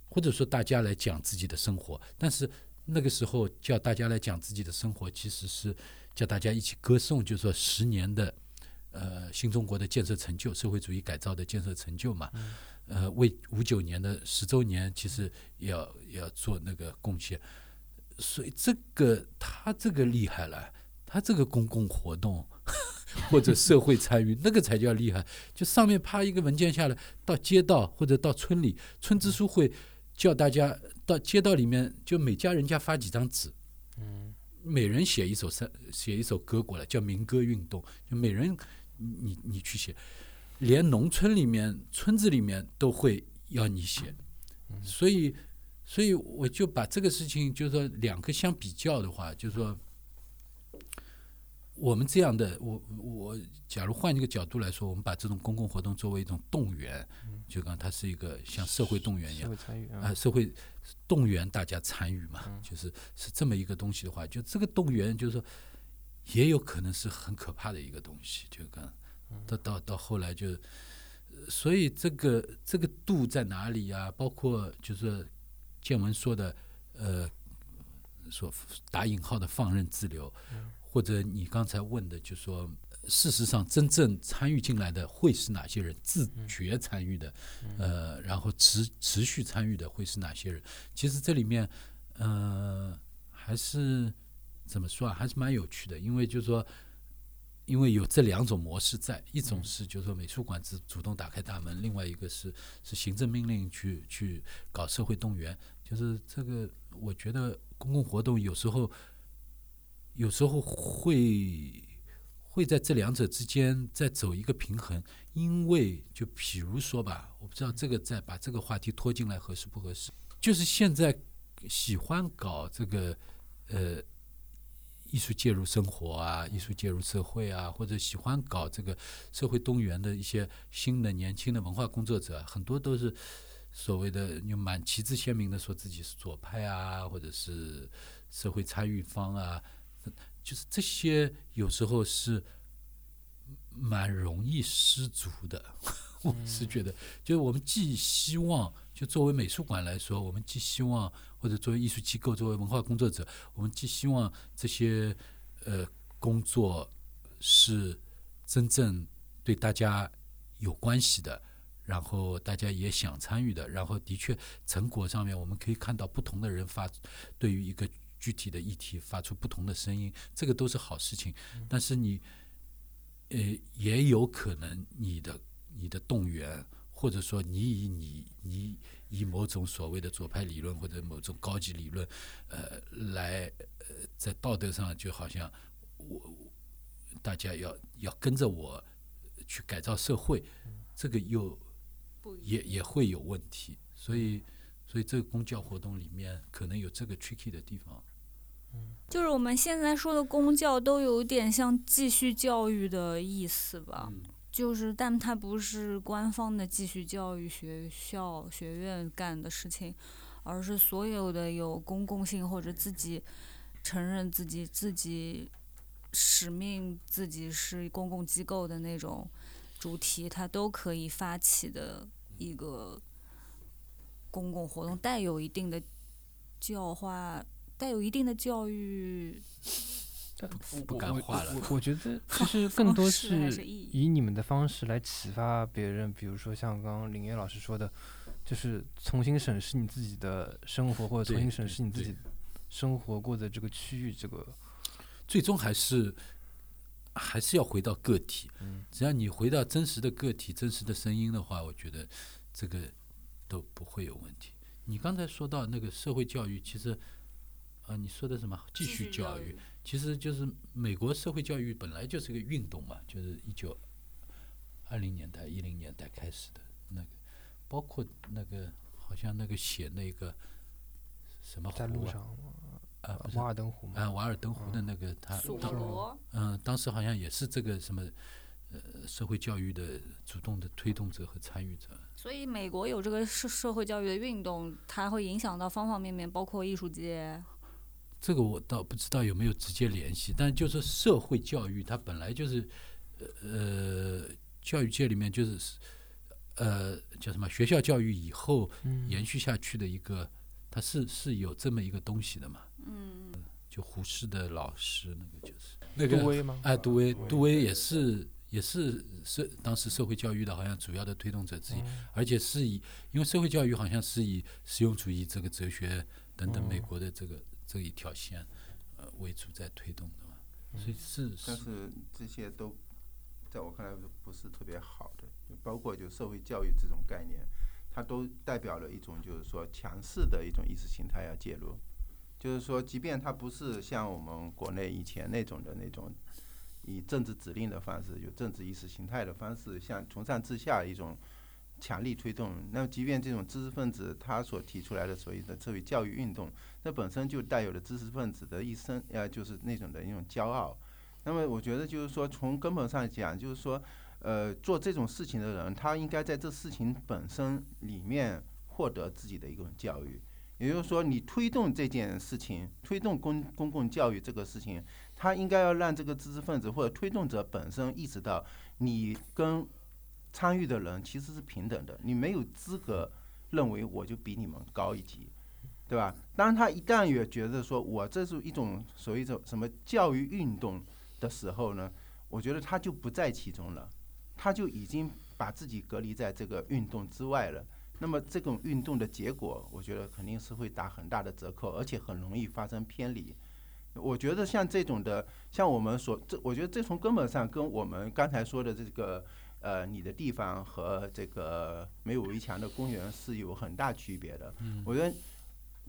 或者说大家来讲自己的生活。但是那个时候叫大家来讲自己的生活，其实是叫大家一起歌颂。就是说，十年的呃新中国的建设成就，社会主义改造的建设成就嘛。呃，为五九年的十周年，其实要要做那个贡献。所以这个他这个厉害了，他这个公共活动 或者社会参与，那个才叫厉害。就上面啪一个文件下来，到街道或者到村里，村支书会叫大家到街道里面，就每家人家发几张纸，嗯，每人写一首三，写一首歌过来，叫民歌运动。就每人你你去写，连农村里面、村子里面都会要你写，所以。所以我就把这个事情，就是说两个相比较的话，就是说我们这样的，我我假如换一个角度来说，我们把这种公共活动作为一种动员，就刚它是一个像社会动员一样，啊，社会动员大家参与嘛，就是是这么一个东西的话，就这个动员就是说也有可能是很可怕的一个东西，就刚到到到后来就，所以这个这个度在哪里呀？包括就是。建文说的，呃，说打引号的放任自流，或者你刚才问的，就说事实上真正参与进来的会是哪些人？自觉参与的，呃，然后持持续参与的会是哪些人？其实这里面，呃，还是怎么说啊？还是蛮有趣的，因为就是说。因为有这两种模式在，一种是就是说美术馆主主动打开大门，另外一个是是行政命令去去搞社会动员，就是这个我觉得公共活动有时候有时候会会在这两者之间再走一个平衡，因为就比如说吧，我不知道这个再把这个话题拖进来合适不合适，就是现在喜欢搞这个呃。艺术介入生活啊，艺术介入社会啊，或者喜欢搞这个社会动员的一些新的年轻的文化工作者，很多都是所谓的有蛮旗帜鲜明的说自己是左派啊，或者是社会参与方啊，就是这些有时候是蛮容易失足的。我是觉得，就是我们既希望，就作为美术馆来说，我们既希望。或者作为艺术机构，作为文化工作者，我们既希望这些呃工作是真正对大家有关系的，然后大家也想参与的，然后的确成果上面我们可以看到不同的人发对于一个具体的议题发出不同的声音，这个都是好事情。但是你呃也有可能你的你的动员，或者说你以你你。以某种所谓的左派理论或者某种高级理论，呃，来呃，在道德上就好像我大家要要跟着我去改造社会，这个又也也会有问题。所以，所以这个公教活动里面可能有这个 tricky 的地方。就是我们现在说的公教都有点像继续教育的意思吧。就是，但它不是官方的继续教育学校、学院干的事情，而是所有的有公共性或者自己承认自己自己使命、自己是公共机构的那种主题，它都可以发起的一个公共活动，带有一定的教化，带有一定的教育。不敢画了。我我觉得其实更多是以你们的方式来启发别人，比如说像刚刚林烨老师说的，就是重新审视你自己的生活，或者重新审视你自己生活过的这个区域。这个最终还是还是要回到个体。只要你回到真实的个体、真实的声音的话，我觉得这个都不会有问题。你刚才说到那个社会教育，其实啊，你说的什么继续教育？其实就是美国社会教育本来就是个运动嘛，就是一九二零年代、一零年代开始的那个，包括那个好像那个写那个什么湖啊，啊，瓦尔登湖啊，瓦尔登湖的那个他当嗯，当时好像也是这个什么呃社会教育的主动的推动者和参与者。所以美国有这个社社会教育的运动，它会影响到方方面面，包括艺术界。这个我倒不知道有没有直接联系，但就是社会教育，它本来就是，呃，教育界里面就是，呃，叫什么学校教育以后延续下去的一个，它是是有这么一个东西的嘛。嗯。就胡适的老师那个就是。那个杜威吗？哎，杜威，杜威。也是也是社当时社会教育的好像主要的推动者之一，嗯而且是以因为社会教育好像是以实用主义这个哲学等等嗯美国的这个这一条线呃为主在推动的嘛，所以是。但是这些都在我看来不是特别好的，就包括就社会教育这种概念，它都代表了一种就是说强势的一种意识形态要介入，就是说，即便它不是像我们国内以前那种的那种以政治指令的方式，有政治意识形态的方式，像从上至下一种强力推动。那，即便这种知识分子他所提出来的所谓的社会教育运动，那本身就带有了知识分子的一生，呃，就是那种的一种骄傲。那么，我觉得就是说，从根本上讲，就是说，呃，做这种事情的人，他应该在这事情本身里面获得自己的一种教育。也就是说，你推动这件事情，推动公公共教育这个事情，他应该要让这个知识分子或者推动者本身意识到，你跟参与的人其实是平等的，你没有资格认为我就比你们高一级，对吧？当他一旦也觉得说我这是一种所谓的什么教育运动的时候呢，我觉得他就不在其中了，他就已经把自己隔离在这个运动之外了。那么这种运动的结果，我觉得肯定是会打很大的折扣，而且很容易发生偏离。我觉得像这种的，像我们所这，我觉得这从根本上跟我们刚才说的这个呃，你的地方和这个没有围墙的公园是有很大区别的。嗯我觉得，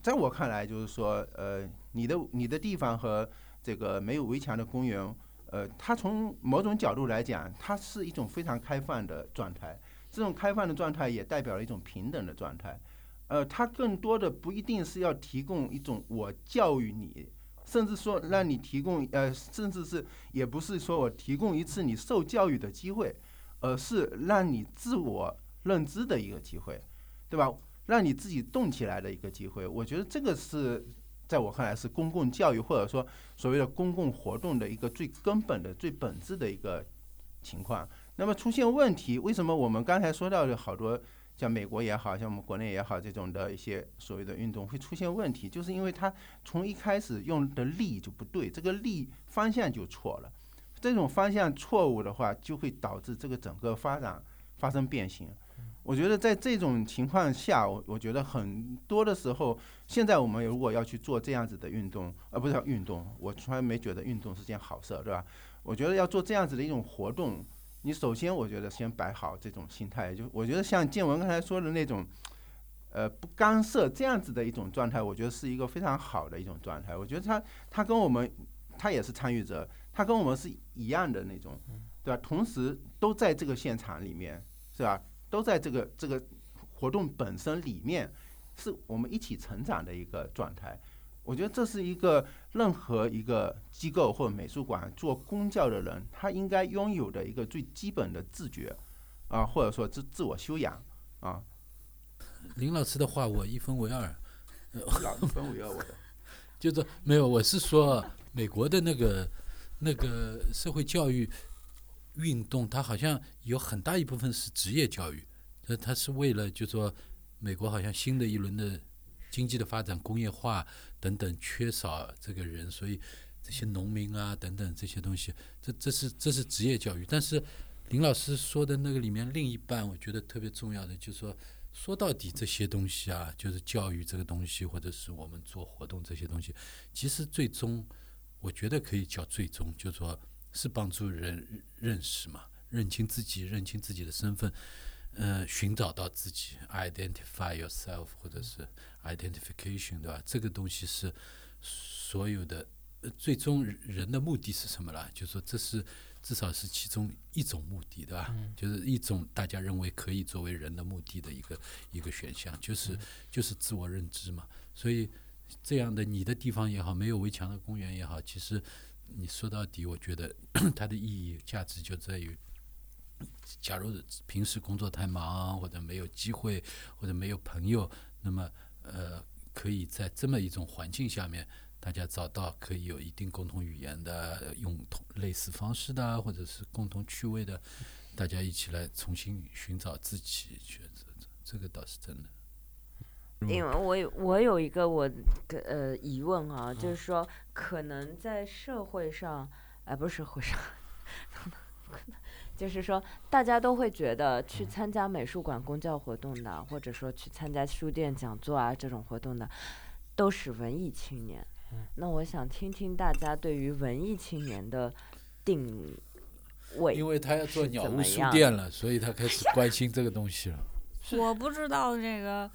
在我看来，就是说，呃，你的你的地方和这个没有围墙的公园，呃，它从某种角度来讲，它是一种非常开放的状态。这种开放的状态也代表了一种平等的状态。呃，它更多的不一定是要提供一种我教育你，甚至说让你提供呃，甚至是也不是说我提供一次你受教育的机会，而是让你自我认知的一个机会，对吧？让你自己动起来的一个机会。我觉得这个是在我看来是公共教育或者说所谓的公共活动的一个最根本的、最本质的一个情况。那么出现问题，为什么我们刚才说到的好多像美国也好像我们国内也好这种的一些所谓的运动会出现问题，就是因为它从一开始用的力就不对，这个力方向就错了。这种方向错误的话，就会导致这个整个发展发生变形。我觉得在这种情况下，我我觉得很多的时候，现在我们如果要去做这样子的运动，呃，不是运动，我从来没觉得运动是件好事，对吧？我觉得要做这样子的一种活动，你首先我觉得先摆好这种心态，就我觉得像建文刚才说的那种，呃，不干涉这样子的一种状态，我觉得是一个非常好的一种状态。我觉得他他跟我们，他也是参与者，他跟我们是一样的那种，对吧？同时都在这个现场里面，是吧？都在这个这个活动本身里面，是我们一起成长的一个状态。我觉得这是一个任何一个机构或者美术馆做公教的人，他应该拥有的一个最基本的自觉，啊，或者说自自我修养，啊。林老师的话我一分为二，老一分为二，我的。就是没有，我是说美国的那个那个社会教育运动，它好像有很大一部分是职业教育，那它是为了就说美国好像新的一轮的经济的发展、工业化等等缺少这个人，所以这些农民啊等等这些东西，这这是这是职业教育。但是林老师说的那个里面另一半，我觉得特别重要的就是说。说到底，这些东西啊，就是教育这个东西，或者是我们做活动这些东西，其实最终，我觉得可以叫最终，就是说是帮助人认识嘛，认清自己，认清自己的身份，呃，寻找到自己，identify yourself，或者是 identification，对吧？这个东西是所有的，呃，最终人的目的是什么啦？就是说这是。至少是其中一种目的，对吧？嗯、就是一种大家认为可以作为人的目的的一个一个选项，就是、嗯、就是自我认知嘛。所以这样的你的地方也好，没有围墙的公园也好，其实你说到底，我觉得它的意义价值就在于，假如平时工作太忙，或者没有机会，或者没有朋友，那么呃，可以在这么一种环境下面。大家找到可以有一定共同语言的，用同类似方式的，或者是共同趣味的，大家一起来重新寻找自己，觉得这个倒是真的。因为我有我有一个我呃疑问啊，就是说可能在社会上，哎、不是社会上，就是说大家都会觉得去参加美术馆公教活动的，或者说去参加书店讲座啊这种活动的，都是文艺青年。那我想听听大家对于文艺青年的定位，因为他要做是鸟屋书店了，所以他开始 关心这个东西了。我不知道这个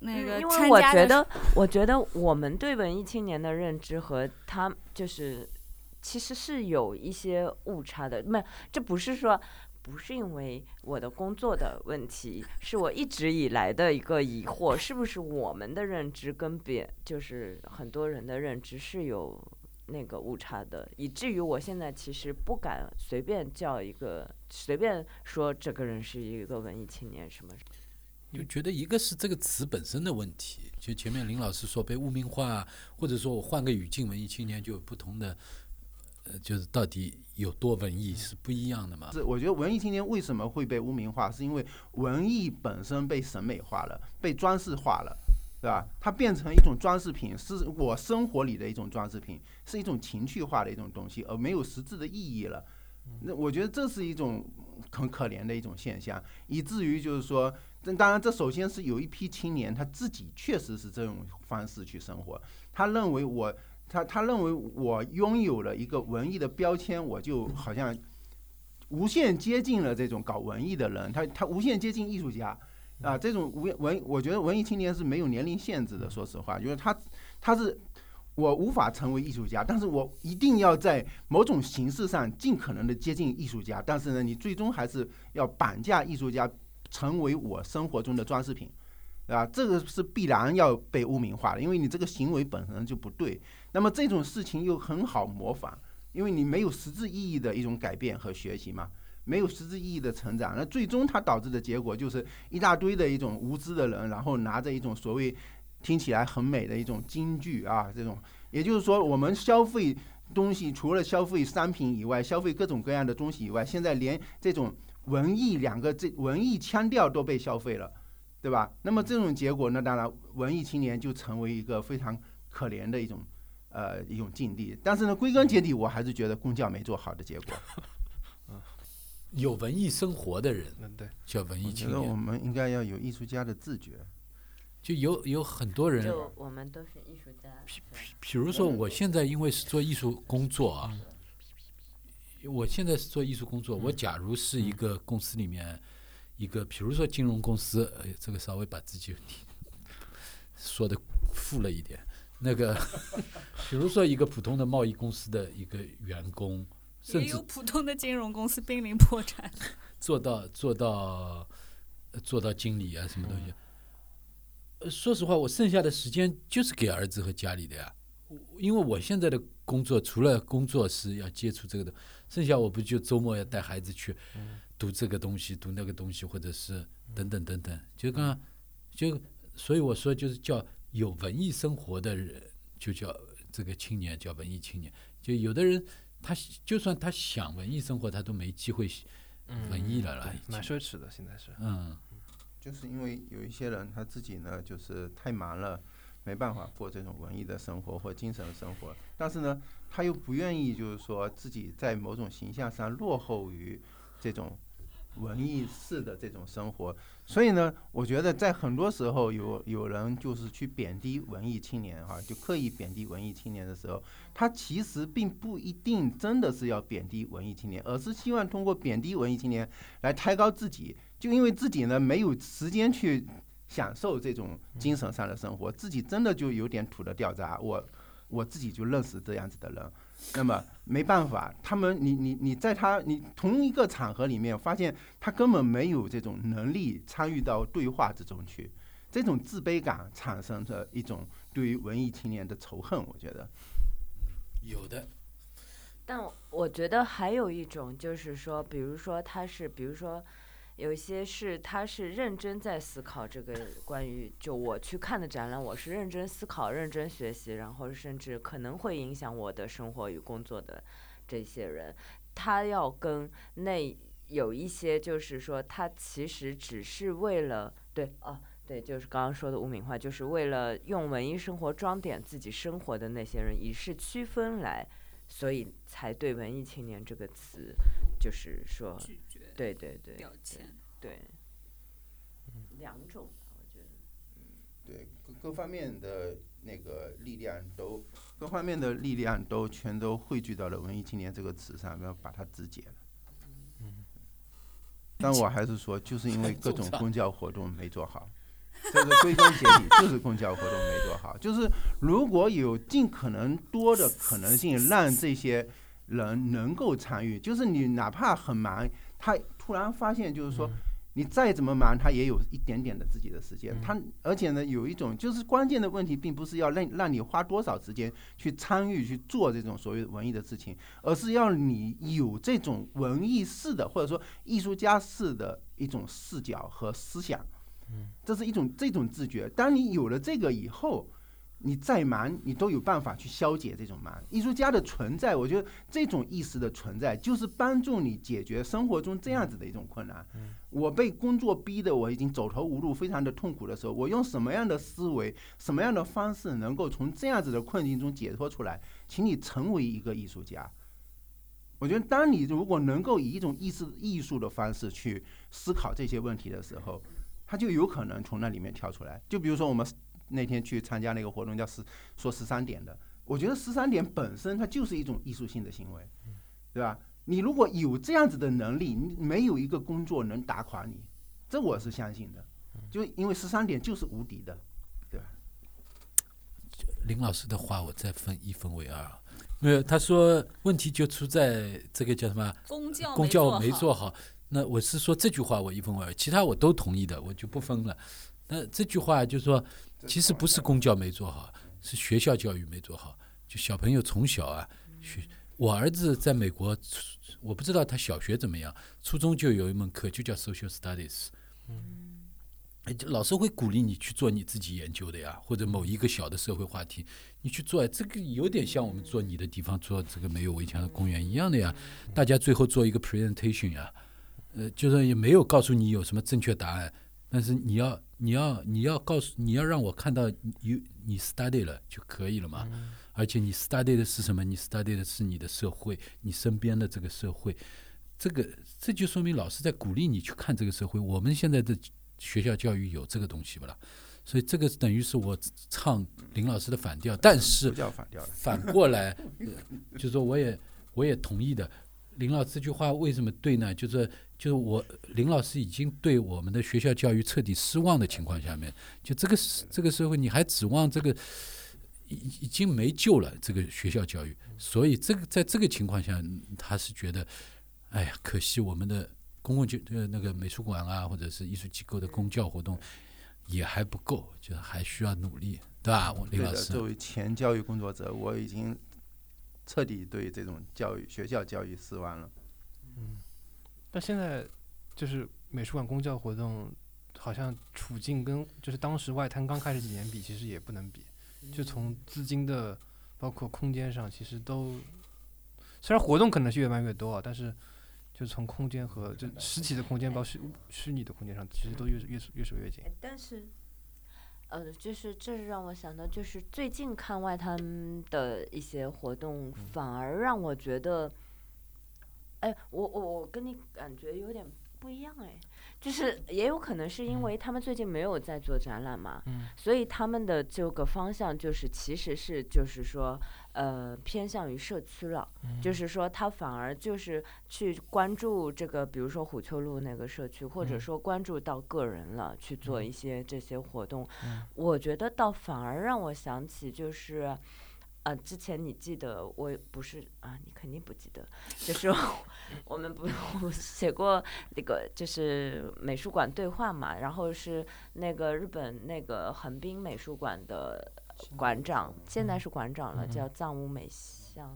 那个嗯因为我觉得，我觉得我们对文艺青年的认知和他就是其实是有一些误差的。没，这不是说不是因为我的工作的问题，是我一直以来的一个疑惑，是不是我们的认知跟别就是很多人的认知是有那个误差的，以至于我现在其实不敢随便叫一个随便说这个人是一个文艺青年什么。就觉得一个是这个词本身的问题，就前面林老师说被污名化，或者说我换个语境，文艺青年就有不同的，呃，就是到底有多文艺是不一样的嘛。是，我觉得文艺青年为什么会被污名化，是因为文艺本身被审美化了，被装饰化了，对吧？它变成一种装饰品，是我生活里的一种装饰品，是一种情趣化的一种东西，而没有实质的意义了。那我觉得这是一种很可怜的一种现象，以至于就是说，这当然这首先是有一批青年他自己确实是这种方式去生活，他认为我他他认为我拥有了一个文艺的标签，我就好像无限接近了这种搞文艺的人，他他无限接近艺术家。啊，这种文文，我觉得文艺青年是没有年龄限制的。说实话，就是他，他是我无法成为艺术家，但是我一定要在某种形式上尽可能的接近艺术家。但是呢，你最终还是要绑架艺术家，成为我生活中的装饰品，对吧？这个是必然要被污名化的，因为你这个行为本身就不对。那么这种事情又很好模仿，因为你没有实质意义的一种改变和学习嘛。没有实质意义的成长，那最终它导致的结果就是一大堆的一种无知的人，然后拿着一种所谓听起来很美的一种京剧啊，这种，也就是说，我们消费东西除了消费商品以外，消费各种各样的东西以外，现在连这种文艺两个这文艺腔调都被消费了，对吧？那么这种结果呢，当然文艺青年就成为一个非常可怜的一种呃一种境地。但是呢，归根结底，我还是觉得工匠没做好的结果。有文艺生活的人，对，叫文艺青我觉得我。们应该要有艺术家的自觉。就有有很多人，就我们都是艺术家。比如说，我现在因为是做艺术工作啊，我现在是做艺术工作。我假如是一个公司里面一个，比如说金融公司，呃，这个稍微把自己 说的富了一点。那个，比如说一个普通的贸易公司的一个员工，甚至也有普通的金融公司濒临破产。做到做到呃做到经理啊，什么东西。呃，说实话，我剩下的时间就是给儿子和家里的呀。我因为我现在的工作，除了工作是要接触这个的，剩下我不就周末要带孩子去读这个东西、读那个东西，或者是等等等等。就刚刚就所以我说，就是叫有文艺生活的人，就叫这个青年叫文艺青年。就有的人他就算他想文艺生活，他都没机会文艺了啦，已经蛮奢侈的，现在是。嗯，就是因为有一些人他自己呢，就是太忙了，没办法过这种文艺的生活或精神的生活，但是呢，他又不愿意，就是说自己在某种形象上落后于这种文艺式的这种生活，所以呢，我觉得在很多时候有有人就是去贬低文艺青年哈、就刻意贬低文艺青年的时候，他其实并不一定真的是要贬低文艺青年，而是希望通过贬低文艺青年来抬高自己，就因为自己呢没有时间去享受这种精神上的生活，自己真的就有点土的掉渣，我我自己就认识这样子的人，那么没办法，他们你你你在他你同一个场合里面发现他根本没有这种能力参与到对话之中去，这种自卑感产生着一种对于文艺青年的仇恨，我觉得。有的，但我我觉得还有一种就是说，比如说他是，比如说有一些是他是认真在思考这个关于就我去看的展览，我是认真思考、认真学习，然后甚至可能会影响我的生活与工作的这些人，他要跟那有一些就是说他其实只是为了对哦。对，就是刚刚说的污名化，就是为了用文艺生活装点自己生活的那些人，以示区分来，所以才对“文艺青年”这个词，就是说对对对标签。对，两种吧，我觉得。对各各方面的那个力量都，各方面的力量都全都汇聚到了文艺青年这个词上，然后把它肢解了。嗯但我还是说，就是因为各种 公交活动没做好，这个归根结底就是公交活动没做好。就是如果有尽可能多的可能性让这些人能够参与，就是你哪怕很忙，他突然发现就是说。你再怎么忙，他也有一点点的自己的时间。他而且呢，有一种就是关键的问题，并不是要让让你花多少时间去参与去做这种所谓文艺的事情，而是要你有这种文艺式的或者说艺术家式的一种视角和思想。这是一种这种自觉。当你有了这个以后。你再忙，你都有办法去消解这种忙。艺术家的存在，我觉得这种意识的存在，就是帮助你解决生活中这样子的一种困难。我被工作逼得我已经走投无路，非常的痛苦的时候，我用什么样的思维、什么样的方式，能够从这样子的困境中解脱出来？请你成为一个艺术家。我觉得，当你如果能够以一种意识艺术的方式去思考这些问题的时候，他就有可能从那里面跳出来。就比如说我们。那天去参加那个活动叫十说十三点的，我觉得十三点本身它就是一种艺术性的行为，对吧？你如果有这样子的能力，你没有一个工作能打垮你，这我是相信的，就因为十三点就是无敌的，对吧？林老师的话我再分一分为二，没有他说问题就出在这个叫什么公教公教没做好，那我是说这句话我一分为二，其他我都同意的，我就不分了。那这句话就是说。其实不是公教没做好，是学校教育没做好。就小朋友从小啊，学我儿子在美国，我不知道他小学怎么样，初中就有一门课就叫 Social Studies。嗯，老师会鼓励你去做你自己研究的呀，或者某一个小的社会话题，你去做。这个有点像我们做你的地方做这个没有围墙的公园一样的呀。大家最后做一个 presentation 呀，呃，就是也没有告诉你有什么正确答案，但是你要。你要你要告诉你要让我看到你你 study 了就可以了嘛？而且你 study 的是什么？你 study 的是你的社会，你身边的这个社会，这个这就说明老师在鼓励你去看这个社会。我们现在的学校教育有这个东西不啦？所以这个等于是我唱林老师的反调，但是反过来 就是说我也我也同意的。林老师这句话为什么对呢？就是就是我林老师已经对我们的学校教育彻底失望的情况下面，就这个这个社会你还指望这个已已经没救了这个学校教育，所以这个在这个情况下，他是觉得，哎呀，可惜我们的公共就呃那个美术馆啊，或者是艺术机构的公教活动也还不够，就还需要努力，对吧？林老师，作为前教育工作者，我已经。彻底对这种教育、学校教育失望了。嗯，但现在就是美术馆公教活动，好像处境跟就是当时外滩刚开始几年比，其实也不能比。就从资金的，包括空间上，其实都虽然活动可能是越办越多啊，但是就从空间和就实体的空间，包括虚虚拟的空间上，其实都越越越守越紧。但是。呃，就是这是让我想到，就是最近看外滩的一些活动，反而让我觉得，哎，我我我跟你感觉有点不一样哎。就是也有可能是因为他们最近没有在做展览嘛，所以他们的这个方向就是其实是就是说呃偏向于社区了，就是说他反而就是去关注这个，比如说虎丘路那个社区，或者说关注到个人了去做一些这些活动，我觉得倒反而让我想起就是。啊，之前你记得我不是啊，你肯定不记得，就是我们不 写过那个就是美术馆对话嘛，然后是那个日本那个横滨美术馆的馆长，现在是馆长了，叫藏屋美香，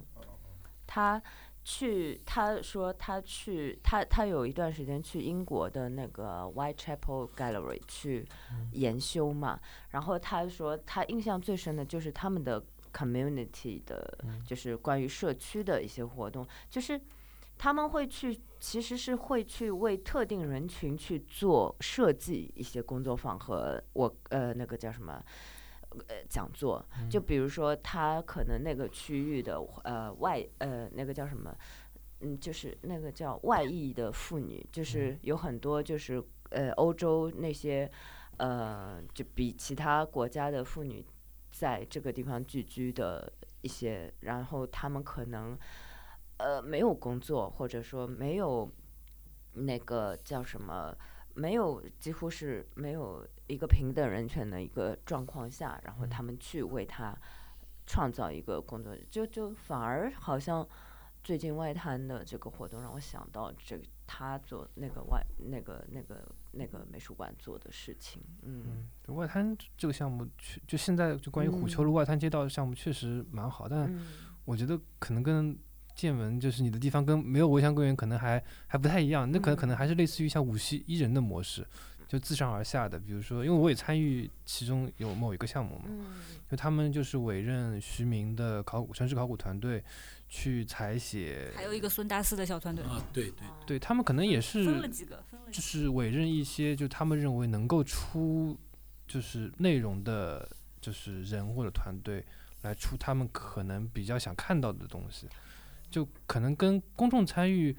他去他说他去他他有一段时间去英国的那个 Whitechapel Gallery 去研修嘛，然后他说他印象最深的就是他们的。Community 的，就是关于社区的一些活动，就是他们会去，其实是会去为特定人群去做设计一些工作坊和我呃那个叫什么呃讲座，就比如说他可能那个区域的呃外呃那个叫什么嗯，就是那个叫外裔的妇女，就是有很多就是呃欧洲那些呃就比其他国家的妇女在这个地方聚居的一些，然后他们可能呃没有工作，或者说没有那个叫什么，没有几乎是没有一个平等人权的一个状况下，然后他们去为他创造一个工作，就就反而好像最近外滩的这个活动让我想到这个他做那个外那个那个那个美术馆做的事情，嗯。就外滩这个项目，确就现在就关于虎丘路外滩街道的项目确实蛮好，但嗯。我觉得可能跟见闻就是你的地方跟没有围墙公园可能还还不太一样，那可能可能还是类似于像五溪一人的模式，就自上而下的，比如说，因为我也参与其中有某一个项目嘛，嗯。就他们就是委任徐明的考古城市考古团队去采写，还有一个孙大四的小团队。啊，对对对。他们可能也是分了几个分了就是委任一些就他们认为能够出就是内容的，就是人或者团队来出他们可能比较想看到的东西，就可能跟公众参与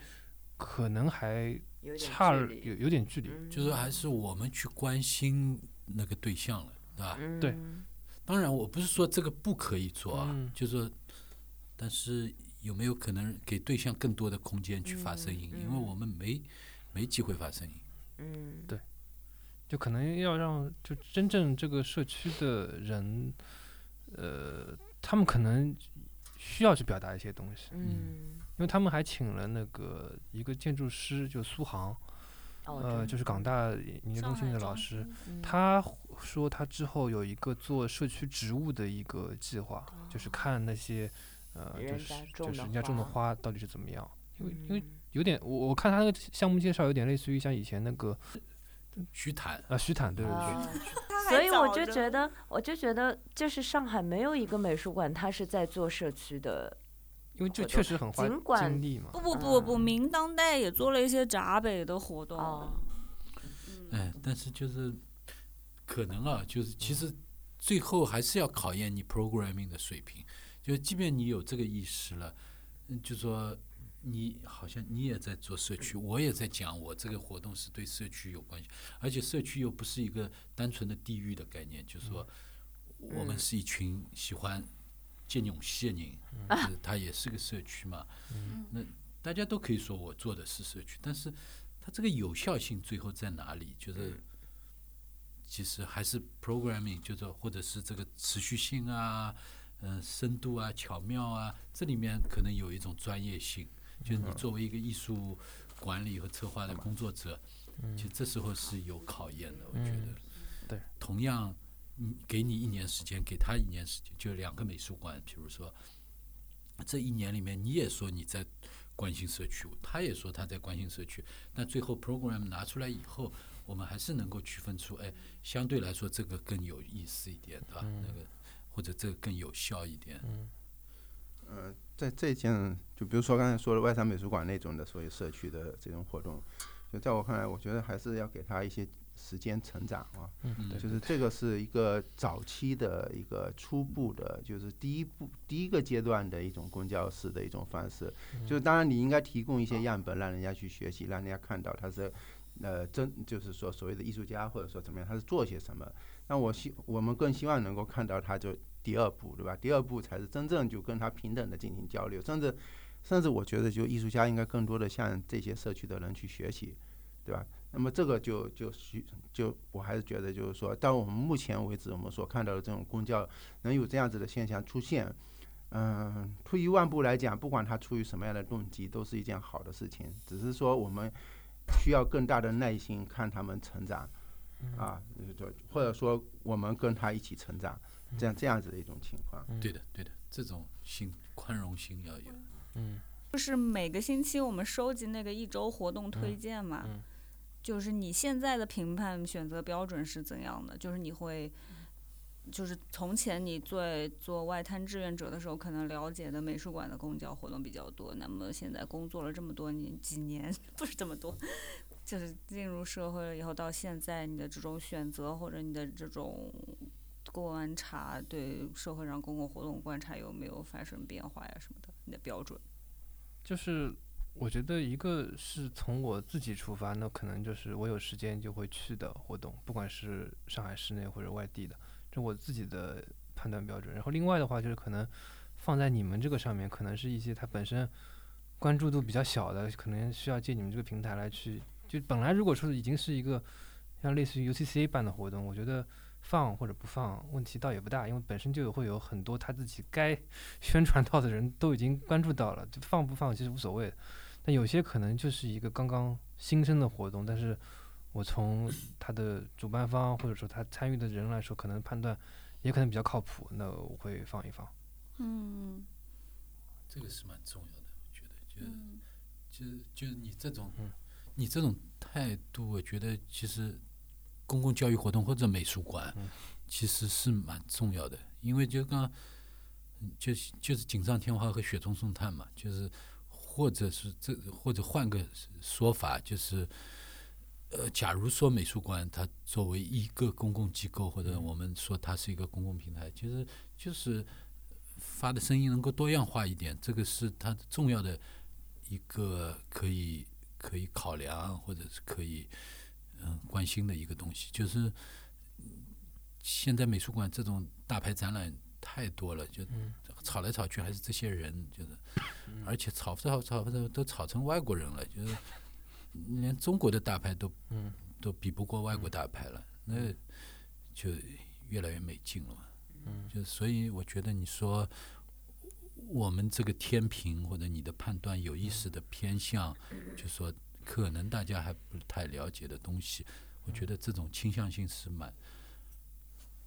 可能还差有有点距离，就是还是我们去关心那个对象了，对吧？对。嗯当然，我不是说这个不可以做啊，嗯。就是说，但是有没有可能给对象更多的空间去发声音？因为我们没没机会发声音。嗯，对，就可能要让就真正这个社区的人，呃，他们可能需要去表达一些东西，嗯，因为他们还请了那个一个建筑师，就苏杭，呃，就是港大研究中心的老师，嗯。他说他之后有一个做社区植物的一个计划，就是看那些呃，就人是家种的就是人家种的花花到底是怎么样，因为因为嗯有点我我看他那个项目介绍有点类似于像以前那个徐坦啊，徐坦对对对。啊所以我就觉得，我就觉得，就是上海没有一个美术馆，它是在做社区的因为这确实很花精力嘛。不不不不，明当代也做了一些闸北的活动。嗯哎，但是就是可能啊，就是其实最后还是要考验你 programming 的水平。就即便你有这个意识了，嗯，就说你好像你也在做社区，我也在讲我这个活动是对社区有关系，而且社区又不是一个单纯的地域的概念，就是说我们嗯是一群喜欢见勇气的人，就是它也是个社区嘛。那大家都可以说我做的是社区，但是它这个有效性最后在哪里？就是其实还是 programming，就是或者是这个持续性啊，嗯、深度啊、巧妙啊，这里面可能有一种专业性。就是你作为一个艺术管理和策划的工作者，其实这时候是有考验的，我觉得。对，同样，嗯，给你一年时间，给他一年时间，就两个美术馆，比如说，这一年里面你也说你在关心社区，他也说他在关心社区，但最后 program 拿出来以后，我们还是能够区分出，哎，相对来说这个更有意思一点，对吧？那个或者这个更有效一点。嗯呃，在这件，就比如说刚才说的外滩美术馆那种的所有社区的这种活动，就在我看来，我觉得还是要给他一些时间成长啊。嗯对就是这个是一个早期的一个初步的，就是第一步第一个阶段的一种公交式的一种方式。就是当然你应该提供一些样本，让人家去学习，让人家看到他是。呃，真就是说所谓的艺术家，或者说怎么样，他是做些什么？那我希我们更希望能够看到他就第二步，对吧？第二步才是真正就跟他平等的进行交流，甚至甚至我觉得就艺术家应该更多的向这些社区的人去学习，对吧？那么这个就就需就我还是觉得就是说，到我们目前为止我们所看到的这种公教能有这样子的现象出现，嗯，退一万步来讲，不管他出于什么样的动机，都是一件好的事情。只是说我们需要更大的耐心看他们成长，啊，就或者说我们跟他一起成长，这样这样子的一种情况。对的，对的，这种心宽容心要有。嗯，就是每个星期我们收集那个一周活动推荐嘛，嗯就是你现在的评判选择标准是怎样的？就是你会，就是从前你做做外滩志愿者的时候，可能了解的美术馆的公交活动比较多。那么现在工作了这么多年，几年 不是这么多，就是进入社会了以后，到现在你的这种选择或者你的这种观察，对社会上公共活动观察有没有发生变化呀什么的？你的标准？就是我觉得一个是从我自己出发，那可能就是我有时间就会去的活动，不管是上海市内或者外地的，这我自己的判断标准。然后另外的话就是可能放在你们这个上面，可能是一些它本身关注度比较小的，可能需要借你们这个平台来去。就本来如果说已经是一个像类似于 UCCA 办的活动，我觉得放或者不放问题倒也不大，因为本身就有会有很多他自己该 宣传到的人都已经关注到了，就放不放其实无所谓。但有些可能就是一个刚刚新生的活动，但是我从他的主办方或者说他参与的人来说，可能判断也可能比较靠谱，那我会放一放。嗯，这个是蛮重要的，我觉得，就是就就是你这种。你这种态度，我觉得其实公共教育活动或者美术馆，其实是蛮重要的。因为就刚，就就是锦上添花和雪中送炭嘛，就是或者是这或者换个说法，就是呃，假如说美术馆它作为一个公共机构，或者我们说它是一个公共平台，其实就是发的声音能够多样化一点，这个是它重要的一个可以。可以考量或者是可以嗯关心的一个东西，就是现在美术馆这种大牌展览太多了，就吵来吵去还是这些人，就是而且吵吵吵吵都吵成外国人了，就是连中国的大牌都都比不过外国大牌了，那就越来越没劲了。就所以我觉得你说。我们这个天平或者你的判断有意识的偏向，就说可能大家还不太了解的东西，我觉得这种倾向性是蛮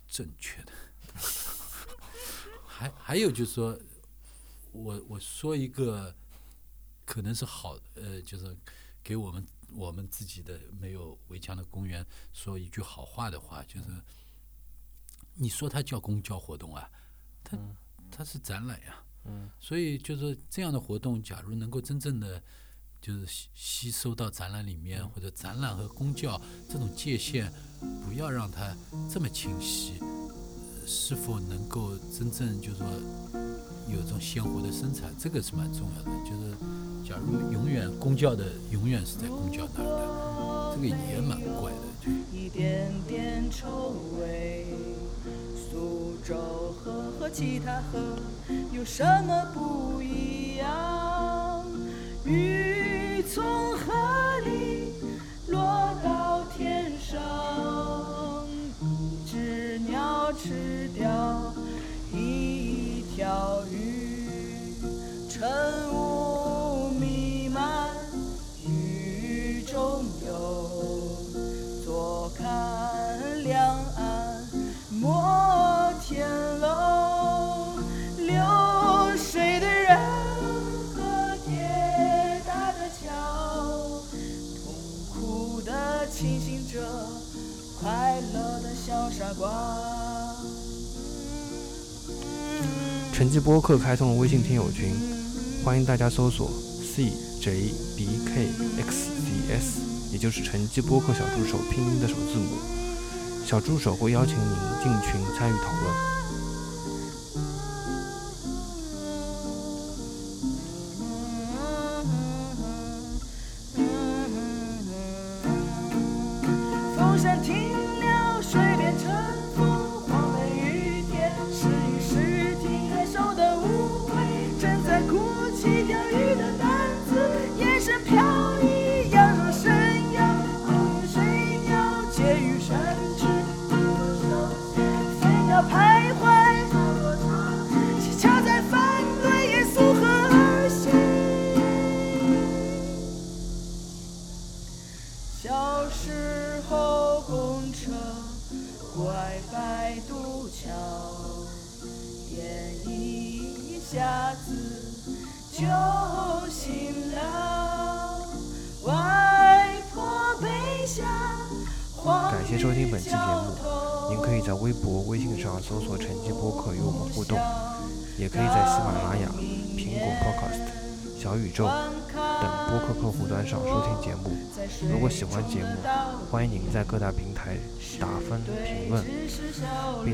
正确的。还还有就是说，我我说一个可能是好呃，就是给我们我们自己的没有围墙的公园说一句好话的话，就是你说它叫公交活动啊，它它是展览呀。嗯，所以就是这样的活动，假如能够真正的就是吸吸收到展览里面，或者展览和公教这种界限，不要让它这么清晰，是否能够真正就是说有一种鲜活的生产，这个是蛮重要的。就是假如永远公教的永远是在公教那儿的，这个也蛮怪的。一点点臭味。苏州河和其他河有什么不一样？雨从河里落到天上，一只鸟吃掉一条鱼，晨雾成绩播客开通了微信听友群，欢迎大家搜索 C J B K X D S，也就是成绩播客小助手拼音的首字母。小助手会邀请您进群参与讨论。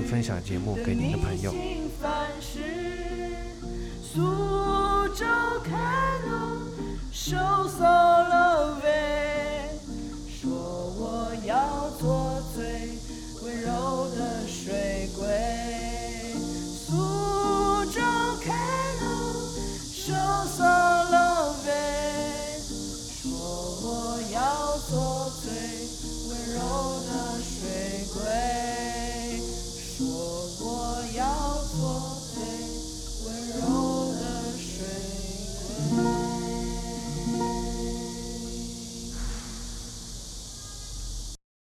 分享节目给您的朋友。